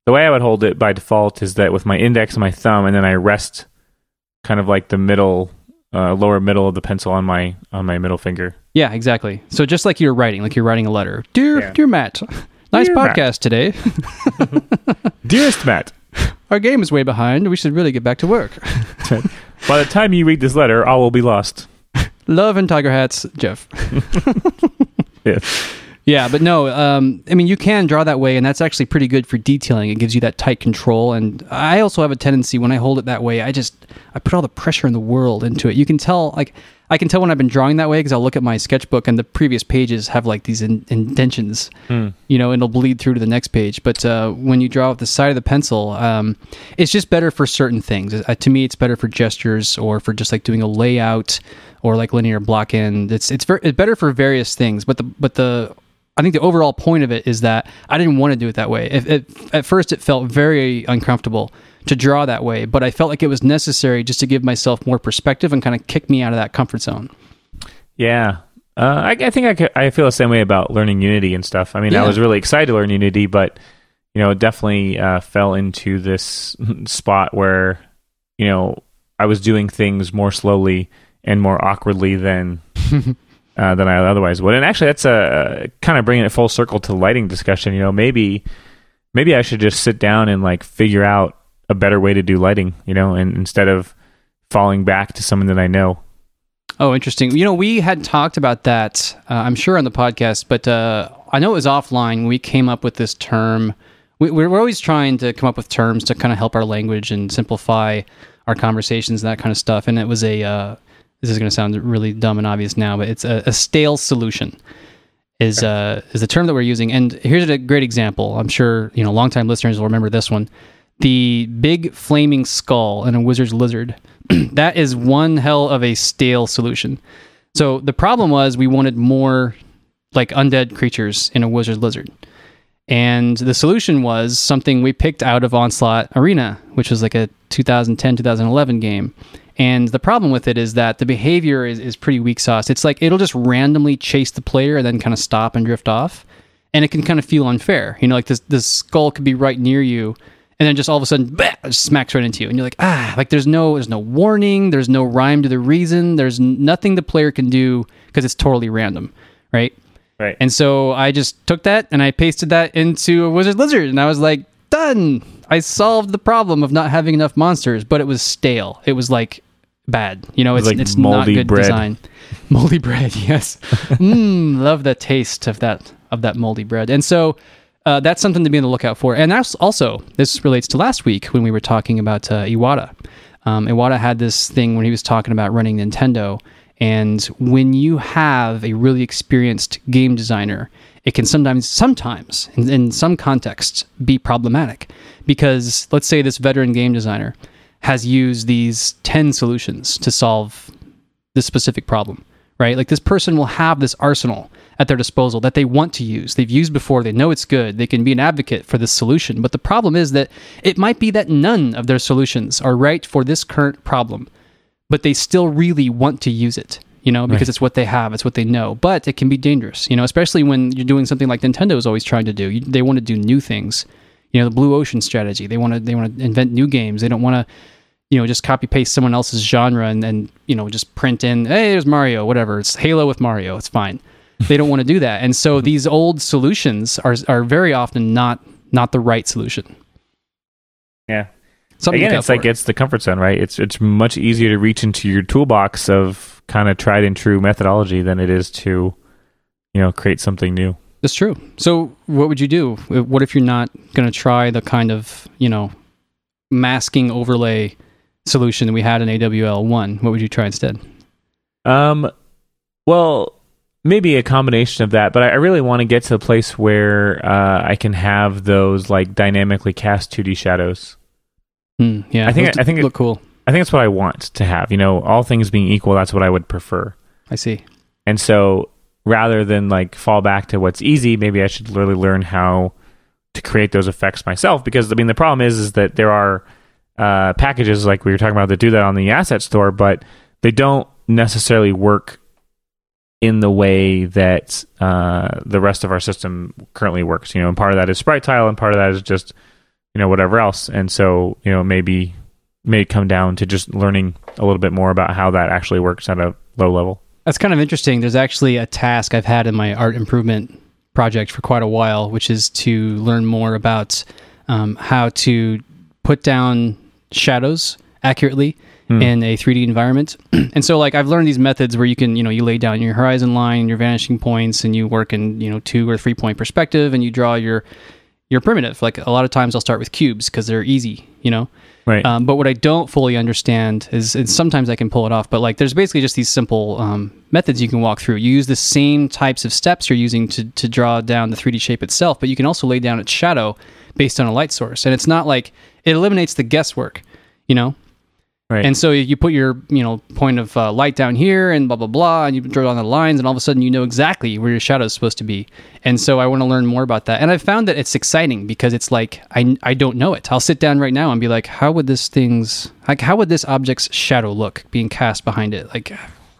the way I would hold it by default is that with my index and my thumb, and then I rest kind of like the middle uh, lower middle of the pencil on my on my middle finger. Yeah, exactly. So just like you're writing, like you're writing a letter. Dear Yeah. dear Matt, nice Dear Matt. podcast today. Dearest Matt, Our game is way behind. We should really get back to work. By the time you read this letter, all will be lost. Love and tiger hats, Jeff. Yes. Yeah, but no, um, I mean, you can draw that way, and that's actually pretty good for detailing. It gives you that tight control. And I also have a tendency when I hold it that way, I just I put all the pressure in the world into it. You can tell, like, I can tell when I've been drawing that way because I'll look at my sketchbook and the previous pages have like these in- indentions, you know, and it'll bleed through to the next page. But uh, when you draw with the side of the pencil, um, it's just better for certain things. Uh, to me, it's better for gestures or for just like doing a layout or like linear block in. It's it's, ver- it's better for various things. But the but the I think the overall point of it is that I didn't want to do it that way. At first, it felt very uncomfortable to draw that way, but I felt like it was necessary just to give myself more perspective and kind of kick me out of that comfort zone. Yeah. Uh, I, I think I, could, I feel the same way about learning Unity and stuff. I mean, I was really excited to learn Unity, but you know, it definitely uh, fell into this spot where you know I was doing things more slowly and more awkwardly than uh, than I otherwise would. And actually, that's a kind of bringing it full circle to lighting discussion. You know, maybe maybe I should just sit down and like figure out a better way to do lighting. You know, and instead of falling back to someone that I know. Oh, interesting. You know, we had talked about that, uh, I'm sure, on the podcast, but uh, I know it was offline. We came up with this term. We, we're we're always trying to come up with terms to kind of help our language and simplify our conversations and that kind of stuff. And it was a, uh, this is going to sound really dumb and obvious now, but it's a, a stale solution. Is uh is the term that we're using, and here's a great example. I'm sure you know longtime listeners will remember this one. The big flaming skull in a Wizard's Lizard. that is one hell of a stale solution. So the problem was we wanted more like undead creatures in a Wizard's Lizard. And the solution was something we picked out of Onslaught Arena, which was like a 2010 2011 game. And the problem with it is that the behavior is, is pretty weak sauce. It's like it'll just randomly chase the player and then kind of stop and drift off. And it can kind of feel unfair. You know, like this, this skull could be right near you and then just all of a sudden bah, smacks right into you and you're like ah like there's no there's no warning there's no rhyme to the reason there's nothing the player can do because it's totally random right Right. and so i just took that and i pasted that into a wizard lizard and i was like done i solved the problem of not having enough monsters but it was stale it was like bad you know was it's, like it's not good bread. design moldy bread yes mm, love the taste of that of that moldy bread and so uh, that's something to be on the lookout for. And that's also this relates to last week when we were talking about uh, Iwata. Um, Iwata had this thing when he was talking about running Nintendo, and when you have a really experienced game designer, it can sometimes, sometimes, in, in some contexts, be problematic because let's say this veteran game designer has used these ten solutions to solve this specific problem, right? Like this person will have this arsenal at their disposal that they want to use. They've used before, they know it's good, they can be an advocate for this solution. But the problem is that it might be that none of their solutions are right for this current problem, but they still really want to use it. You know, because it's what they have, it's what they know. But it can be dangerous, you know, especially when you're doing something like Nintendo is always trying to do. You, they want to do new things. You know, the blue ocean strategy. They want to they want to invent new games. They don't want to you know, just copy paste someone else's genre and then, you know, just print in, hey, there's Mario, whatever. It's Halo with Mario. It's fine. They don't want to do that. And so mm-hmm. these old solutions are are very often not not the right solution. Yeah. Something Again, it's like for. it's the comfort zone, right? It's it's much easier to reach into your toolbox of kind of tried and true methodology than it is to, you know, create something new. That's true. So what would you do? What if you're not going to try the kind of, you know, masking overlay solution that we had in AWL 1? What would you try instead? Um, well, maybe a combination of that, but I I really want to get to a place where uh, I can have those like dynamically cast 2D shadows. Hmm, yeah. I think- those I think it- look cool. I think that's what I want to have. You know, all things being equal, that's what I would prefer. I see. And so rather than like fall back to what's easy, maybe I should really learn how to create those effects myself. Because I mean, the problem is, is that there are uh, packages like we were talking about that do that on the asset store, but they don't necessarily work in the way that uh, the rest of our system currently works. You know, and part of that is SpriteTile, and part of that is just you know whatever else. And so you know maybe may come down to just learning a little bit more about how that actually works at a low level. That's kind of interesting. There's actually a task I've had in my art improvement project for quite a while, which is to learn more about um, how to put down shadows accurately Hmm. in a 3D environment. and so, like, I've learned these methods where you can, you know, you lay down your horizon line, your vanishing points, and you work in, you know, two or three point perspective, and you draw your your primitive. Like a lot of times, I'll start with cubes because they're easy, you know. Right. Um, but what I don't fully understand is, and sometimes I can pull it off, but like there's basically just these simple um, methods you can walk through. You use the same types of steps you're using to, to draw down the 3D shape itself, but you can also lay down its shadow based on a light source. And it's not like it eliminates the guesswork, you know? Right. And so you put your, you know, point of uh, light down here and blah, blah, blah, and you draw down the lines, and all of a sudden you know exactly where your shadow is supposed to be. And so I want to learn more about that. And I've found that it's exciting because it's like, I, I don't know it. I'll sit down right now and be like, how would this thing's, like, how would this object's shadow look being cast behind it? Like,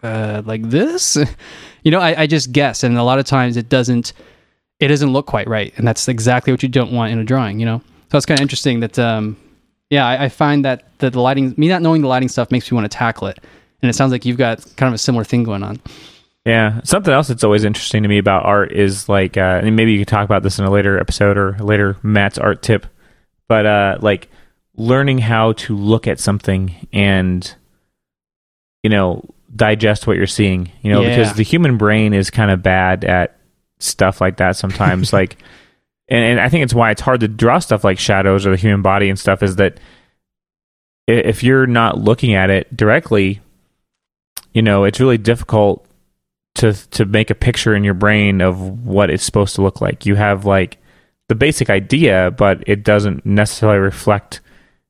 uh, like this? you know, I, I just guess. And a lot of times it doesn't, it doesn't look quite right. And that's exactly what you don't want in a drawing, you know? So it's kind of interesting that, um, yeah, I, I find that, that the lighting, me not knowing the lighting stuff makes me want to tackle it. And it sounds like you've got kind of a similar thing going on. Yeah, something else that's always interesting to me about art is like, uh, and maybe you could talk about this in a later episode or later Matt's art tip, but uh, like learning how to look at something and you know digest what you're seeing. You know, Yeah. because the human brain is kind of bad at stuff like that sometimes. like, and, and I think it's why it's hard to draw stuff like shadows or the human body and stuff. Is that if you're not looking at it directly, you know, it's really difficult to to make a picture in your brain of what it's supposed to look like. You have like the basic idea, but it doesn't necessarily reflect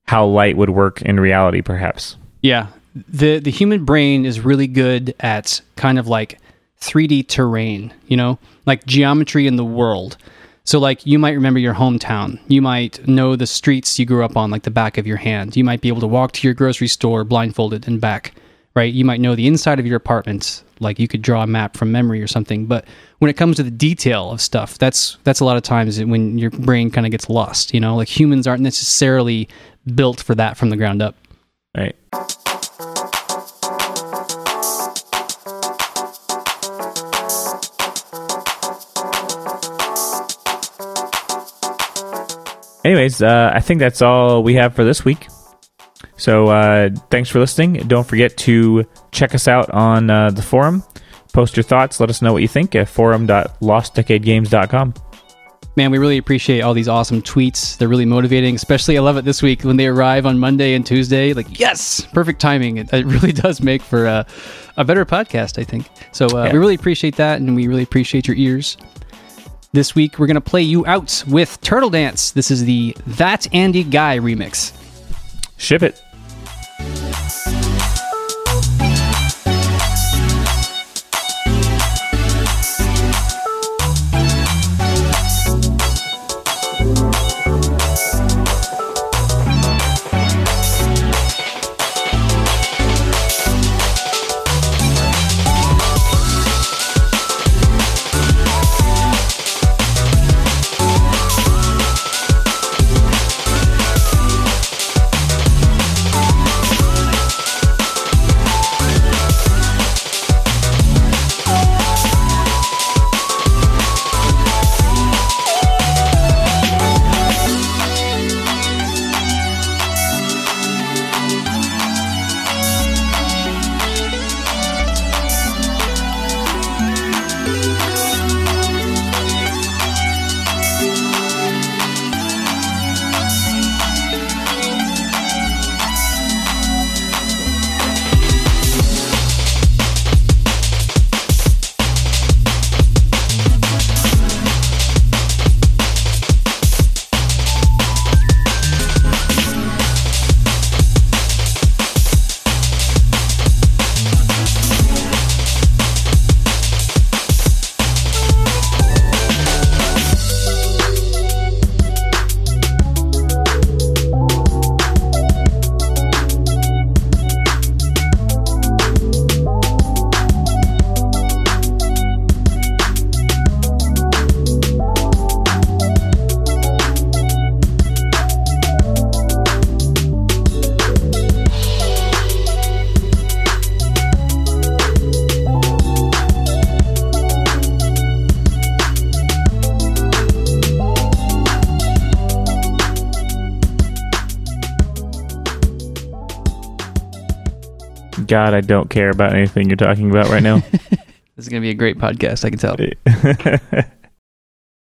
how light would work in reality, perhaps. Yeah. The the human brain is really good at kind of like 3D terrain, you know, like geometry in the world. So like you might remember your hometown. You might know the streets you grew up on like the back of your hand. You might be able to walk to your grocery store blindfolded and back, right? You might know the inside of your apartment, like you could draw a map from memory or something. But when it comes to the detail of stuff, that's that's a lot of times when your brain kind of gets lost, you know? Like humans aren't necessarily built for that from the ground up. Right. Anyways, uh, I think that's all we have for this week. So uh, thanks for listening. Don't forget to check us out on uh, the forum. Post your thoughts. Let us know what you think at forum.lostdecadegames.com. Man, we really appreciate all these awesome tweets. They're really motivating. Especially, I love it this week when they arrive on Monday and Tuesday. Like, yes, perfect timing. It, it really does make for a, a better podcast, I think. So, uh, Yeah. we really appreciate that, and we really appreciate your ears. This week, we're going to play you out with Turtle Dance. This is the That Andy Guy remix. Ship it. God, I don't care about anything you're talking about right now. This is gonna be a great podcast. I can tell.